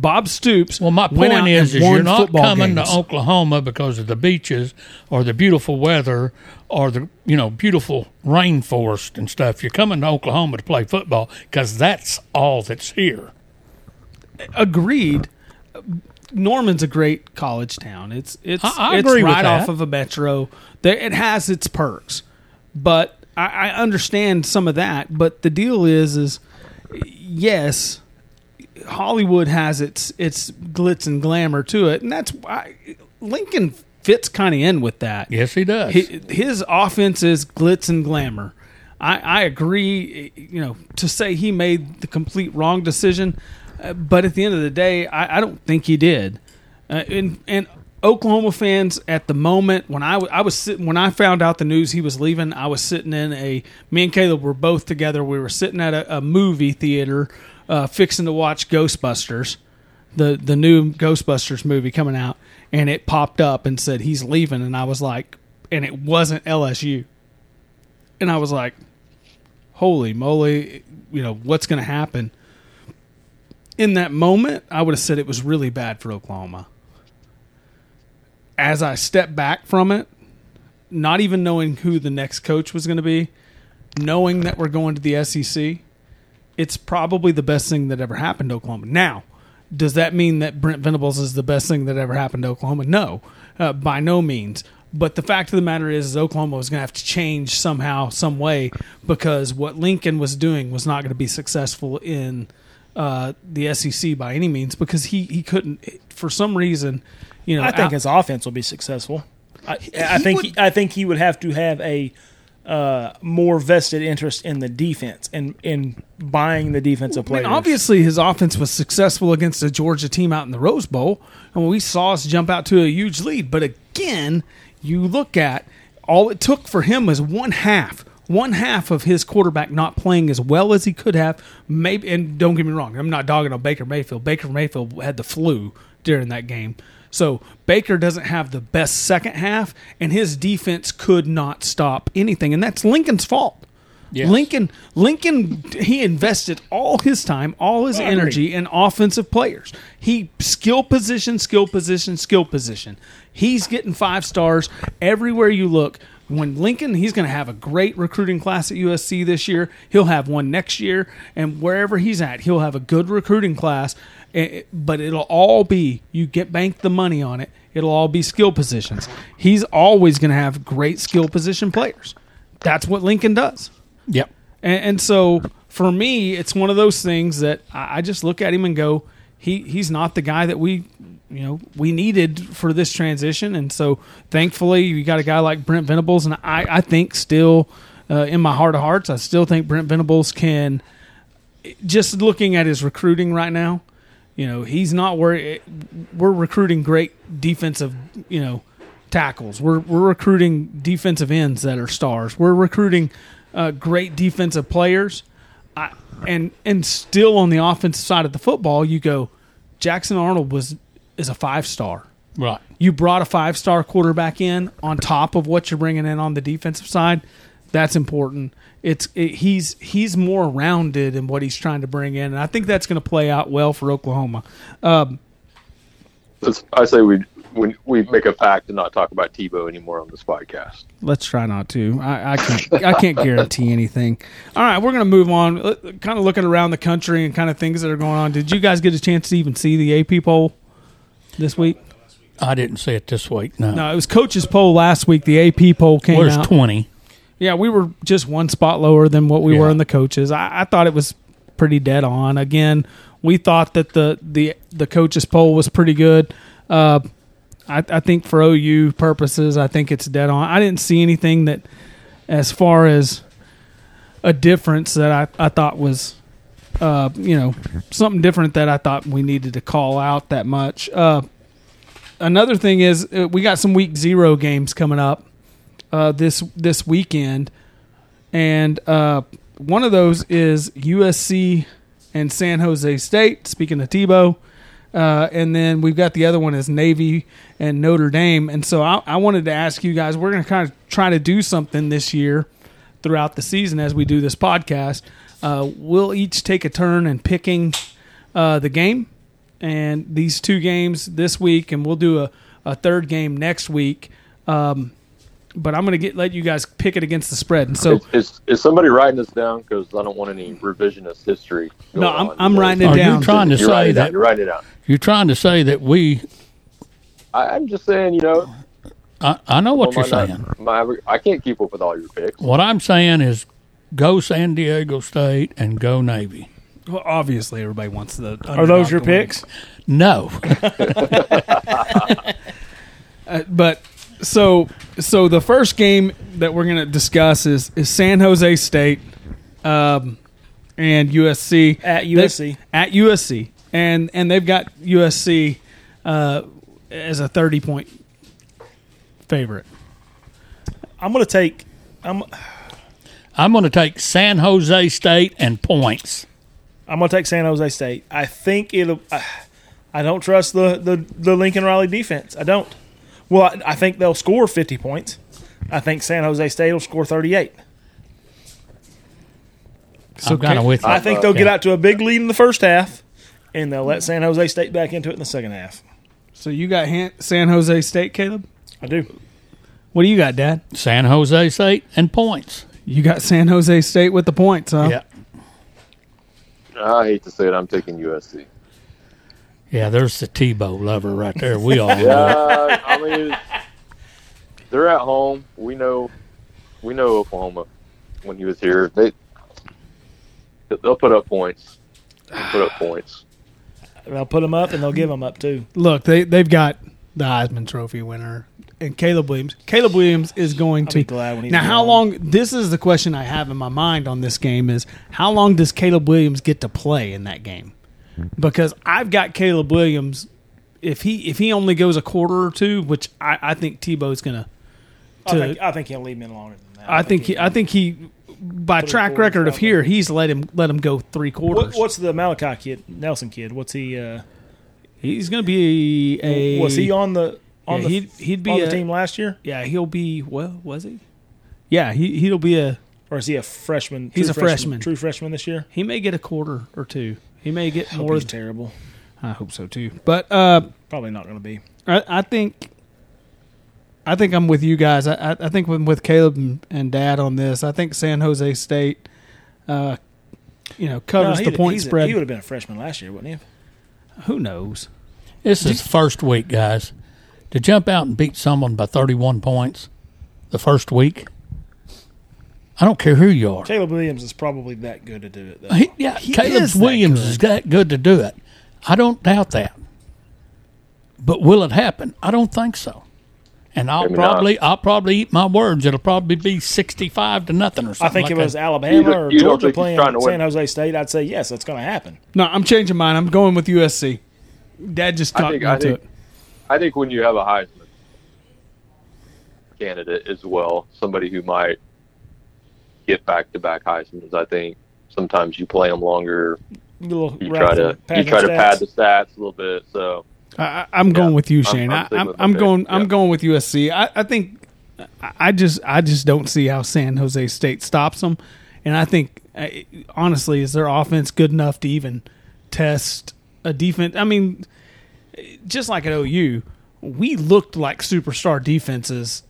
Bob Stoops. Well, my went out point is, is you're not coming games. to Oklahoma because of the beaches or the beautiful weather or the you know beautiful rainforest and stuff. You're coming to Oklahoma to play football because that's all that's here. agreed. Norman's a great college town. It's it's I- I it's agree right off of a metro. It has its perks, but I, I understand some of that. But the deal is, is yes, Hollywood has its its glitz and glamour to it, and that's why Lincoln fits kind of in with that. Yes, he does. Hi- His offense is glitz and glamour. I, I agree. You know, to say he made the complete wrong decision, uh, but at the end of the day, I, I don't think he did. Uh, and and Oklahoma fans at the moment when I, w- I was sitting when I found out the news he was leaving, I was sitting in a me and Caleb were both together. We were sitting at a, a movie theater, uh, fixing to watch Ghostbusters the the new Ghostbusters movie coming out, and it popped up and said he's leaving, and I was like, and it wasn't LSU, and I was like, holy moly, you know what's going to happen? In that moment, I would have said it was really bad for Oklahoma. As I stepped back from it, not even knowing who the next coach was going to be, knowing that we're going to the SEC, it's probably the best thing that ever happened to Oklahoma. Now, does that mean that Brent Venables is the best thing that ever happened to Oklahoma? No, uh, by no means. But the fact of the matter is, is Oklahoma was going to have to change somehow, some way, because what Lincoln was doing was not going to be successful in uh, the SEC by any means, because he, he couldn't, for some reason, you know. I think out- his offense will be successful. I, I think would- he, I think he would have to have a uh, more vested interest in the defense and in buying the defensive I mean, players. obviously, his offense was successful against a Georgia team out in the Rose Bowl, and we saw us jump out to a huge lead. But again, you look at all it took for him was one half, one half of his quarterback not playing as well as he could have. Maybe, and don't get me wrong, I'm not dogging on Baker Mayfield. Baker Mayfield had the flu during that game, So Baker doesn't have the best second half, and his defense could not stop anything, and that's Lincoln's fault. Yes. Lincoln, Lincoln, he invested all his time, all his energy in offensive players. He skill position, skill position, skill position. He's getting five stars everywhere you look. When Lincoln, he's going to have a great recruiting class at USC this year. He'll have one next year, and wherever he's at, he'll have a good recruiting class. Eh, But it'll all be you get bank the money on it. It'll all be skill positions. He's always going to have great skill position players. That's what Lincoln does. Yep. And, and so for me, it's one of those things that I just look at him and go, he he's not the guy that we you know we needed for this transition. And so thankfully, you got a guy like Brent Venables, and I I think still uh, in my heart of hearts, I still think Brent Venables can. Just looking at his recruiting right now, you know he's not where we're recruiting great defensive you know tackles. We're we're recruiting defensive ends that are stars. We're recruiting uh, great defensive players. I, and and still on the offensive side of the football, you go Jackson Arnold was is a five star. Right. You brought a five star quarterback in on top of what you're bringing in on the defensive side. That's important. It's it, he's he's more rounded in what he's trying to bring in, and I think that's going to play out well for Oklahoma. Um, I say we we we make a pact to not talk about Tebow anymore on this podcast. Let's try not to. I, I can't. I can't guarantee anything. All right, we're going to move on. Kind of looking around the country and kind of things that are going on. Did you guys get a chance to even see the AP poll this week? I didn't see it this week. No. No, it was coach's poll last week. The AP poll came Where's out. twenty? Yeah, we were just one spot lower than what we were in the coaches. I, I thought it was pretty dead on. Again, we thought that the the the coaches poll was pretty good. Uh, I, I think for OU purposes, I think it's dead on. I didn't see anything that, as far as a difference that I, I thought was, uh, you know, something different that I thought we needed to call out that much. Uh, another thing is uh, we got some week zero games coming up uh, this this weekend, and uh, one of those is USC and San Jose State. Speaking of Tebow, uh, and then we've got the other one is Navy and Notre Dame. And so I, I wanted to ask you guys. We're going to kind of try to do something this year throughout the season as we do this podcast. Uh, we'll each take a turn in picking uh, the game and these two games this week, and we'll do a, a third game next week. Um, but I'm going to get let you guys pick it against the spread. And so is, is, is somebody writing this down? Because I don't want any revisionist history. No, I'm- I'm writing it Are down. you trying to You're say writing down. that You're writing it down. you're trying to say that we? I, I'm just saying, you know, I, I know what well, you're my- saying. My, I can't keep up with all your picks. What I'm saying is, go San Diego State and go Navy. well, obviously everybody wants the. Are those your underdog to win. picks? No, Uh, but so so the first game that we're going to discuss is is San Jose State um, and USC At They- USC. at USC and and they've got USC uh, as a thirty point favorite. I'm going to take. I'm. I'm going to take San Jose State and points. I'm going to take San Jose State. I think it'll. I, I don't trust the, the the Lincoln Riley defense. I don't. Well, I, I think they'll score 50 points. I think San Jose State will score 38. So I'm kind of with you. I think they'll get out to a big lead in the first half, and they'll let San Jose State back into it in the second half. So you got Han- San Jose State, Caleb. I do. What do you got, Dad? San Jose State and points. You got San Jose State with the points, huh? Yeah, I hate to say it, I'm taking USC. Yeah. There's the Tebow lover right there. We all know. Yeah, I mean, they're at home. We know, we know Oklahoma when he was here. They they'll put up points. They'll put up points. They'll put them up, and they'll give them up too. Look, they they've got the Heisman Trophy winner and Caleb Williams. Caleb Williams is going I'll to be glad when he's now. How gone. long? This is the question I have in my mind on this game: is how long does Caleb Williams get to play in that game? Because I've got Caleb Williams. If he if he only goes a quarter or two, which I, I think Tebow's gonna. I To- think, I think he'll leave him in longer than that. I think he, I think he by Three track record of here, he's let him let him go three quarters. What, what's the Malachi kid, Nelson kid? What's he? Uh, He's going to be a. Was he on the on Yeah, the he'd- he'd be on a- the team last year, Yeah, he'll be. Well, was he? Yeah, he he'll be a. or is he a freshman? He's a freshman. True freshman this year. He may get a quarter or two. He may get Hope more. he's terrible. I hope so too. But uh, Probably not going to be. I, I think. I think I'm with you guys. I, I, I think I'm with Caleb and, and Dad on this. I think San Jose State, uh, you know, covers No, the point he's a- spread. he would have been a freshman last year, wouldn't he? Who knows? This is first week, guys. To jump out and beat someone by 31 points the first week, I don't care who you are. Caleb Williams is probably that good to do it. Though. He, yeah, He Caleb is Williams good. is that good to do it. I don't doubt that. But will it happen? I don't think so. And I'll Maybe probably I'll probably eat my words. It'll probably be sixty five to nothing or something. I think like if it was that. Alabama You or you Georgia playing trying to win? San Jose State, I'd say yes, that's going to happen. No, I'm changing mine. I'm going with USC. Dad just talked me into it. I think when you have a Heisman candidate as well, somebody who might get back to back Heisman's, I think sometimes you play them longer. You try to you try to pad the stats a little bit. So I, I- I'm going Yeah. with you, I'm- Shane. I'm I, sticking I'm, I'm pick. going. I'm going with USC. I, I think. I- I just. I just don't see how San Jose State stops them, and I think uh, honestly, is their offense good enough to even test a defense? I mean, just like at OU, we looked like superstar defenses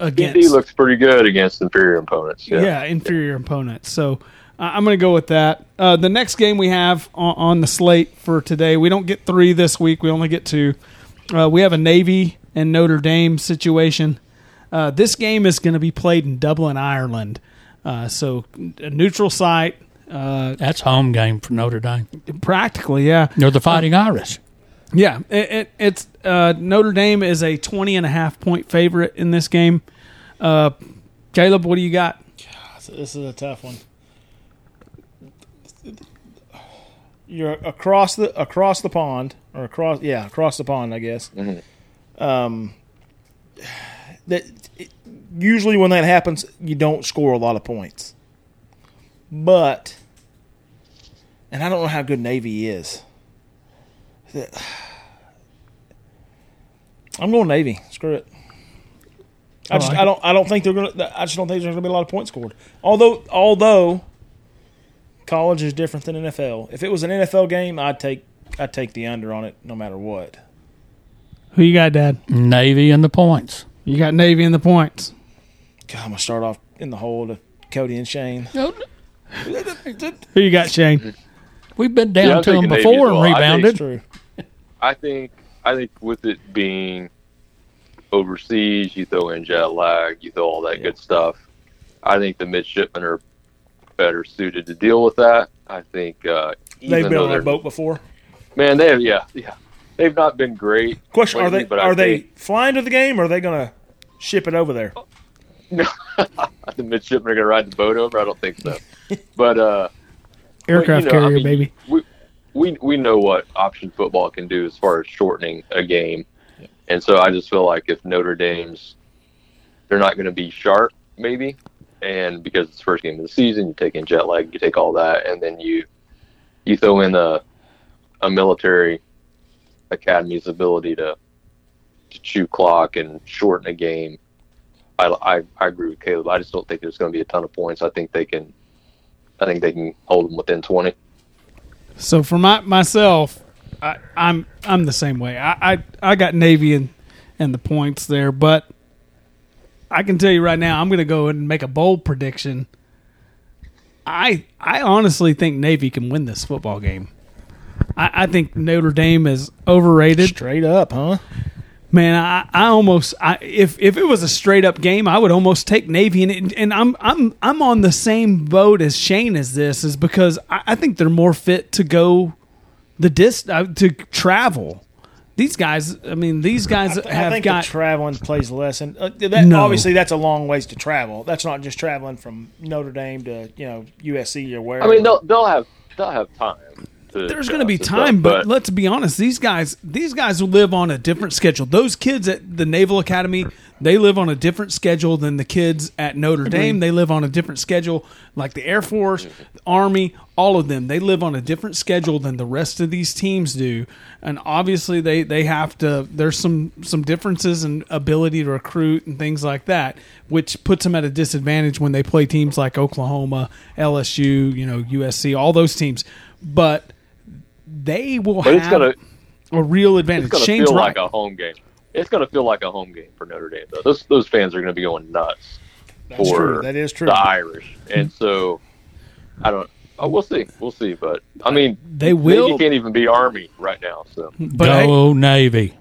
against he looks pretty good against inferior opponents. yeah, Yeah, inferior opponents. So uh, I'm going to go with that. Uh, the next game we have on, on the slate for today, we don't get three this week. We only get two. Uh, we have a Navy and Notre Dame situation. Uh, this game is going to be played in Dublin, Ireland. Uh, so a neutral site, uh, that's home game for Notre Dame. practically, yeah. They're the Fighting Irish. Yeah, it, it, it's uh, Notre Dame is a 20 and a half point favorite in this game. Uh, Caleb, what do you got? This is a tough one. You're across the across the pond, or across yeah across the pond, I guess. Um, that it, usually when that happens, you don't score a lot of points. But, and I don't know how good Navy is. That- I'm going Navy. Screw it. I just like I don't I don't think they're gonna I just don't think there's gonna be a lot of points scored. Although although college is different than NFL. If it was an NFL game, I'd take I'd take the under on it no matter what. Who you got, Dad? Navy and the points. You got Navy and the points. God, I'm gonna start off in the hole to Cody and Shane. Who you got, Shane? We've been down Yeah, to them before as and well. I think rebounded. It's true. I think I think with it being overseas, you throw in jet lag, you throw all that Yeah. good stuff. I think the midshipmen are better suited to deal with that. I think uh, even They've been on a they're- boat before. Man, they have yeah yeah. They've not been great. Question: Are they but I are they think- flying to the game or are they gonna ship it over there? No, the midshipmen are going to ride the boat over. I don't think so. But uh, Aircraft But, you know, I carrier, mean, baby. We, we we know what option football can do as far as shortening a game, and so I just feel like if Notre Dame's, they're not going to be sharp, maybe, and because it's the first game of the season, you take in jet lag, you take all that, and then you you throw in a a military academy's ability to to chew clock and shorten a game. I, I, I agree with Caleb. I just don't think there's going to be a ton of points. I think they can I think they can hold them within 20. So for my myself, I, I'm I'm the same way. I, I I got Navy and and the points there, but I can tell you right now, I'm going to go and make a bold prediction. I I honestly think Navy can win this football game. I, I think Notre Dame is overrated. Straight up, huh? Man, I, I almost I, if if it was a straight up game, I would almost take Navy, and it, and I'm I'm I'm on the same boat as Shane as this is because I, I think they're more fit to go the dis uh, to travel. These guys, I mean, these guys I, th- I have think got the traveling plays less, and uh, that No. obviously that's a long ways to travel. That's not just traveling from Notre Dame to you know USC or I mean, they'll they'll have they'll have time. To there's going to be time, stuff, but, let's be honest. These guys, these guys live on a different schedule. Those kids at the Naval Academy, They live on a different schedule than the kids at Notre Dame. They live on a different schedule, like the Air Force, the Army, all of them. They live on a different schedule than the rest of these teams do, and obviously they they have to. There's some some differences in ability to recruit and things like that, which puts them at a disadvantage when they play teams like Oklahoma, LSU, you know, USC, all those teams. But they will But have it's gonna a real advantage. it's advantage. gonna feel right. like a home game. It's gonna feel like a home game for Notre Dame though. Those those fans are gonna be going nuts That's for true. That is true. the Irish, and so I don't. Oh, we'll see. We'll see. But I mean, They will- You can't even be Army right now. So but hey, Go Navy.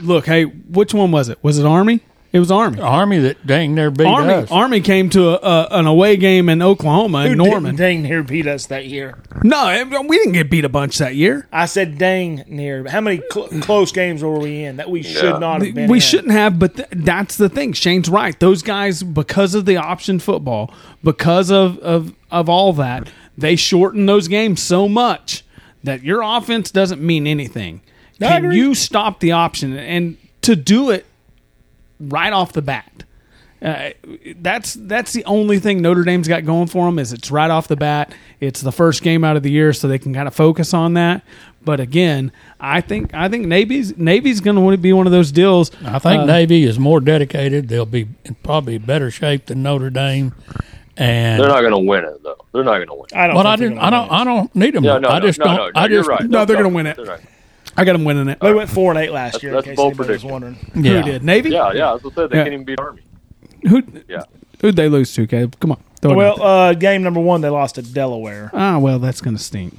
look, hey, which one was it? Was it Army? It was Army. Army that dang near beat Army, us. Army came to a, a, an away game in Oklahoma Who in didn't Norman. dang near beat us that year? No, it- we didn't get beat a bunch that year. I said dang near. How many cl- close games were we in that we should Yeah. not have been We in? shouldn't have, but th- that's the thing. Shane's right. Those guys, because of the option football, because of of, of all that, they shorten those games so much that your offense doesn't mean anything. Can you stop the option and to do it right off the bat? Uh, that's that's the only thing Notre Dame's got going for them is it's right off the bat. It's the first game out of the year, so they can kind of focus on that. But again, I think I think Navy's Navy's going to be one of those deals. I think uh, Navy is more dedicated. They'll be in probably better shape than Notre Dame. And they're not gonna win it though. They're not gonna win. It. I don't. but think I they're didn't. I don't. I don't need them. Yeah, no, I no, just no, don't. no, no, I you're just right. No, they're They're gonna win it. They're right. I got them winning it. They went four and eight last year. that's in a case bold anybody was wondering. Yeah. Who did Navy? Yeah, yeah. As I said, they Yeah. can't even beat Army. Who Yeah. who'd they lose to? Caleb? Come on. throw it out. Well, uh, game number one, they lost to Delaware. ah, well, that's going to stink.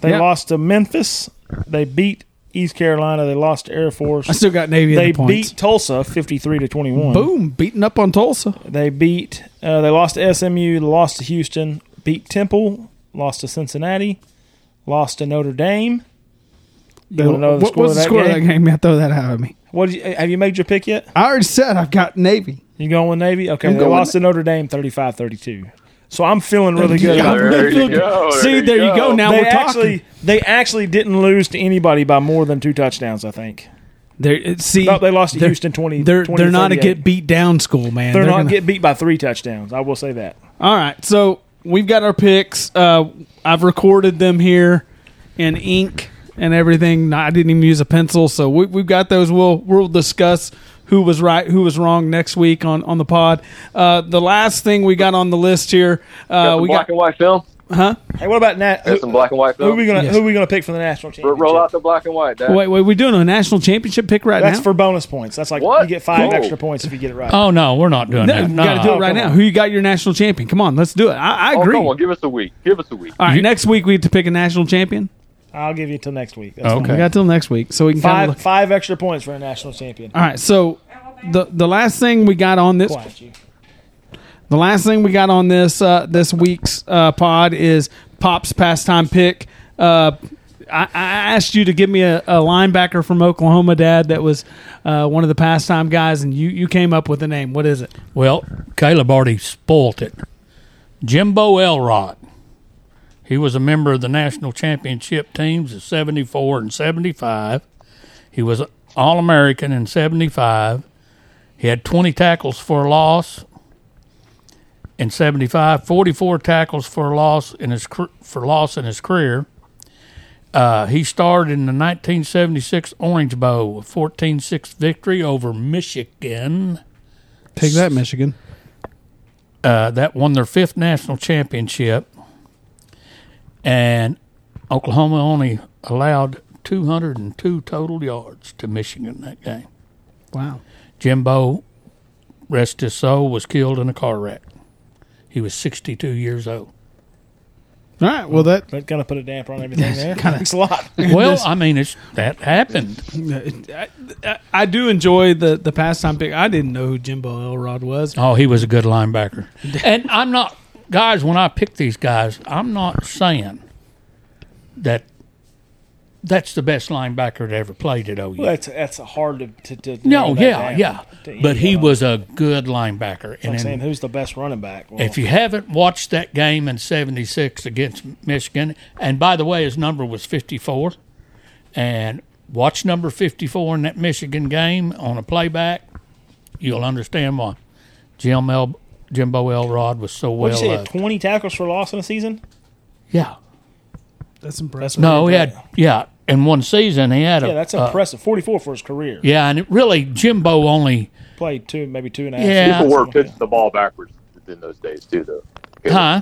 They Yeah. lost to Memphis. They beat East Carolina. They lost to Air Force. I still got Navy in they the points. beat Tulsa fifty-three to twenty-one. Boom, beating up on Tulsa. They beat. Uh, they lost to SMU. Lost to Houston. Beat Temple. Lost to Cincinnati. Lost to Notre Dame. You want to know the what score was of the that score game? of that game? Yeah, throw that out at me. What did you, have you made your pick yet? I already said I've got Navy. You going with Navy? Okay, I'm they going lost to Notre Dame 35-32. So I'm feeling really good. Yeah, about There you feeling- go, there See, there you go. go. Now they we're talking. actually they actually didn't lose to anybody by more than two touchdowns. I think. They're, see, No, they lost to they're- Houston 20. They're 20 they're not a 38. get beat down school, man. They're, not gonna- get beat by three touchdowns. I will say that. All right, so we've got our picks. Uh, I've recorded them here in ink and everything. I didn't even use a pencil, so we, we've got those. We'll we'll discuss who was right, who was wrong next week on on the pod. Uh, the last thing we got on the list here, Got uh, some we black got and white film. huh? Hey, what about Nat? Who, some black and white film. who are we gonna Yes. who are we gonna pick for the national R- championship? roll out the black and white. Dad. Wait, wait, we doing a national championship pick right That's now? That's for bonus points. That's like What? you get five Whoa. extra points if you get it right. Oh no, we're not doing no, that. you No. got to do it Oh, right come now. on. Who you got your national champion? Come on, let's do it. I, I Oh, agree. come on, give us a week. Give us a week. All right, You- next week we have to pick a national champion. I'll give you till next week. That's Okay. fine. We got till next week, so we can Five look. five extra points for a national champion. All right, so the the last thing we got on this The last thing we got on this uh, this week's uh, pod is Pop's pastime pick. Uh, I, I asked you to give me a, a linebacker from Oklahoma, Dad. That was uh, one of the pastime guys, and you, you came up with a name. What is it? Well, Caleb already spoilt it. Jimbo Elrod. He was a member of the national championship teams of 74 and 75. He was All American in 75. He had 20 tackles for a loss in 75, 44 tackles for a loss in his for loss in his career. Uh, he starred in the 1976 Orange Bowl, a 14-6 victory over Michigan. Take that, Michigan. uh, that won their fifth national championship, and Oklahoma only allowed 202 total yards to Michigan that game. Wow. Jimbo, rest his soul, was killed in a car wreck. He was 62 years old. All right. Well, that That kind of put a damper on everything there. Thanks a lot. Well, I mean, it's that happened. I, I, I do enjoy the the pastime pick. I didn't know who Jimbo Elrod was. Oh, he was a good linebacker. And I'm not, guys, when I pick these guys, I'm not saying that that's the best linebacker that ever played at OU. Well, that's that's a hard to, to, to No, yeah, down yeah. to But he anyone. was a good linebacker. I'm And saying who's the best running back? Well, if you haven't watched that game in 76 against Michigan, and by the way, his number was 54, and watch number 54 in that Michigan game on a playback, you'll understand why. Jim El, Jimbo Elrod was so What well did you say? loved. Twenty tackles for loss in a season. Yeah. That's impressive. No, he had yeah. In one season, he had a Yeah, that's uh, impressive. Forty-four for his career. yeah, and it really Jimbo only Played two, maybe two and a half. Yeah. People were Something like pitching the ball backwards in those days too, though. huh.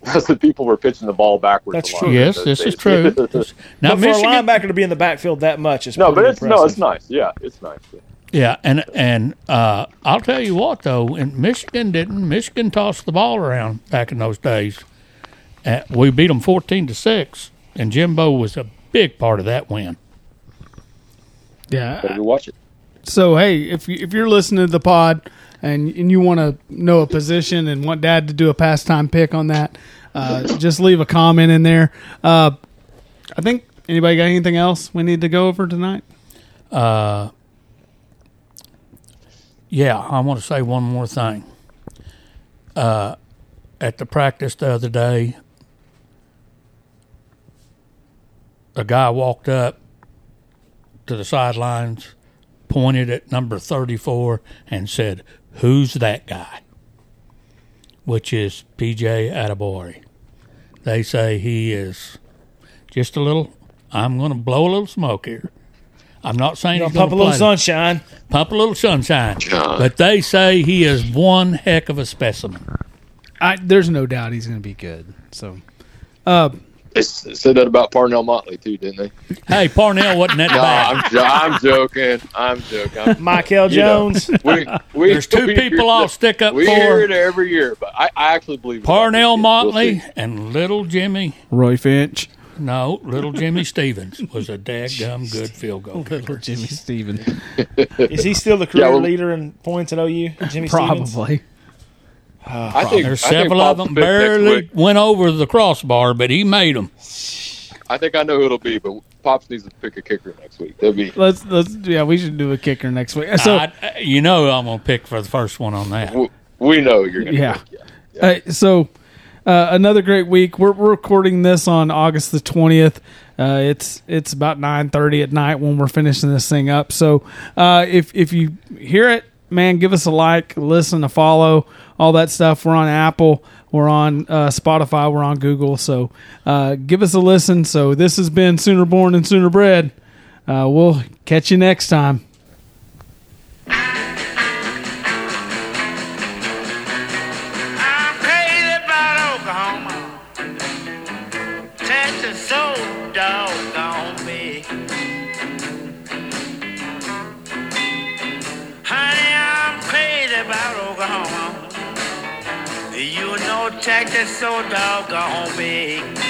Because the people were pitching the ball backwards. That's a lot true. Yes, those this is true. now But for a linebacker to be in the backfield that much is no, but pretty it's no, it's nice. Yeah, it's nice. yeah, and and uh, I'll tell you what though, in Michigan didn't Michigan tossed the ball around back in those days. Uh, we beat them fourteen to six, and Jimbo was a big part of that win. Yeah. Better watch it. So hey, if you, if you're listening to the pod and and you want to know a position and want Dad to do a pastime pick on that, uh, just leave a comment in there. Uh, I think anybody got anything else we need to go over tonight? Uh, yeah, I want to say one more thing. Uh, at the practice the other day, a guy walked up to the sidelines, pointed at number 34, and said, Who's that guy? Which is PJ Adebawore. They say he is just a little, I'm going to blow a little smoke here. I'm not saying Gonna he's going pump to a little play sunshine. pump a little sunshine. John. But they say he is one heck of a specimen. I, there's no doubt he's going to be good. So, uh, They said that about Parnell Motley too, didn't they? Hey, Parnell wasn't that No, bad. I'm, jo- I'm joking. I'm joking. I'm- Michael you know, Jones. we, we, There's two we people I'll stick up for. We hear it every year, but I, I actually believe it. Parnell We'll Motley and little Jimmy. Roy Finch, No, little Jimmy Stevens was a dadgum good field goal little kicker. Jimmy Stevens, Is he still the career Yeah, well- leader in points at OU? Jimmy Stevens? probably. I think There's I think several of them barely went over the crossbar, but he made them. I think I know who it'll be, but Pops needs to pick a kicker next week. That'd be Let's let's yeah, we should do a kicker next week. So I, you know I'm going to pick for the first one on that. we, we know you're gonna. Yeah. pick, yeah. Uh, so uh, another great week. We're, we're recording this on August the twentieth. Uh, it's it's about nine thirty at night when we're finishing this thing up. So uh, if if you hear it, man, give us a like, listen, a follow, all that stuff. We're on Apple, we're on uh, Spotify, we're on Google. So uh, give us a listen. So this has been Sooner Born and Sooner Bred. We'll catch you next time. Know Texas so doggone big.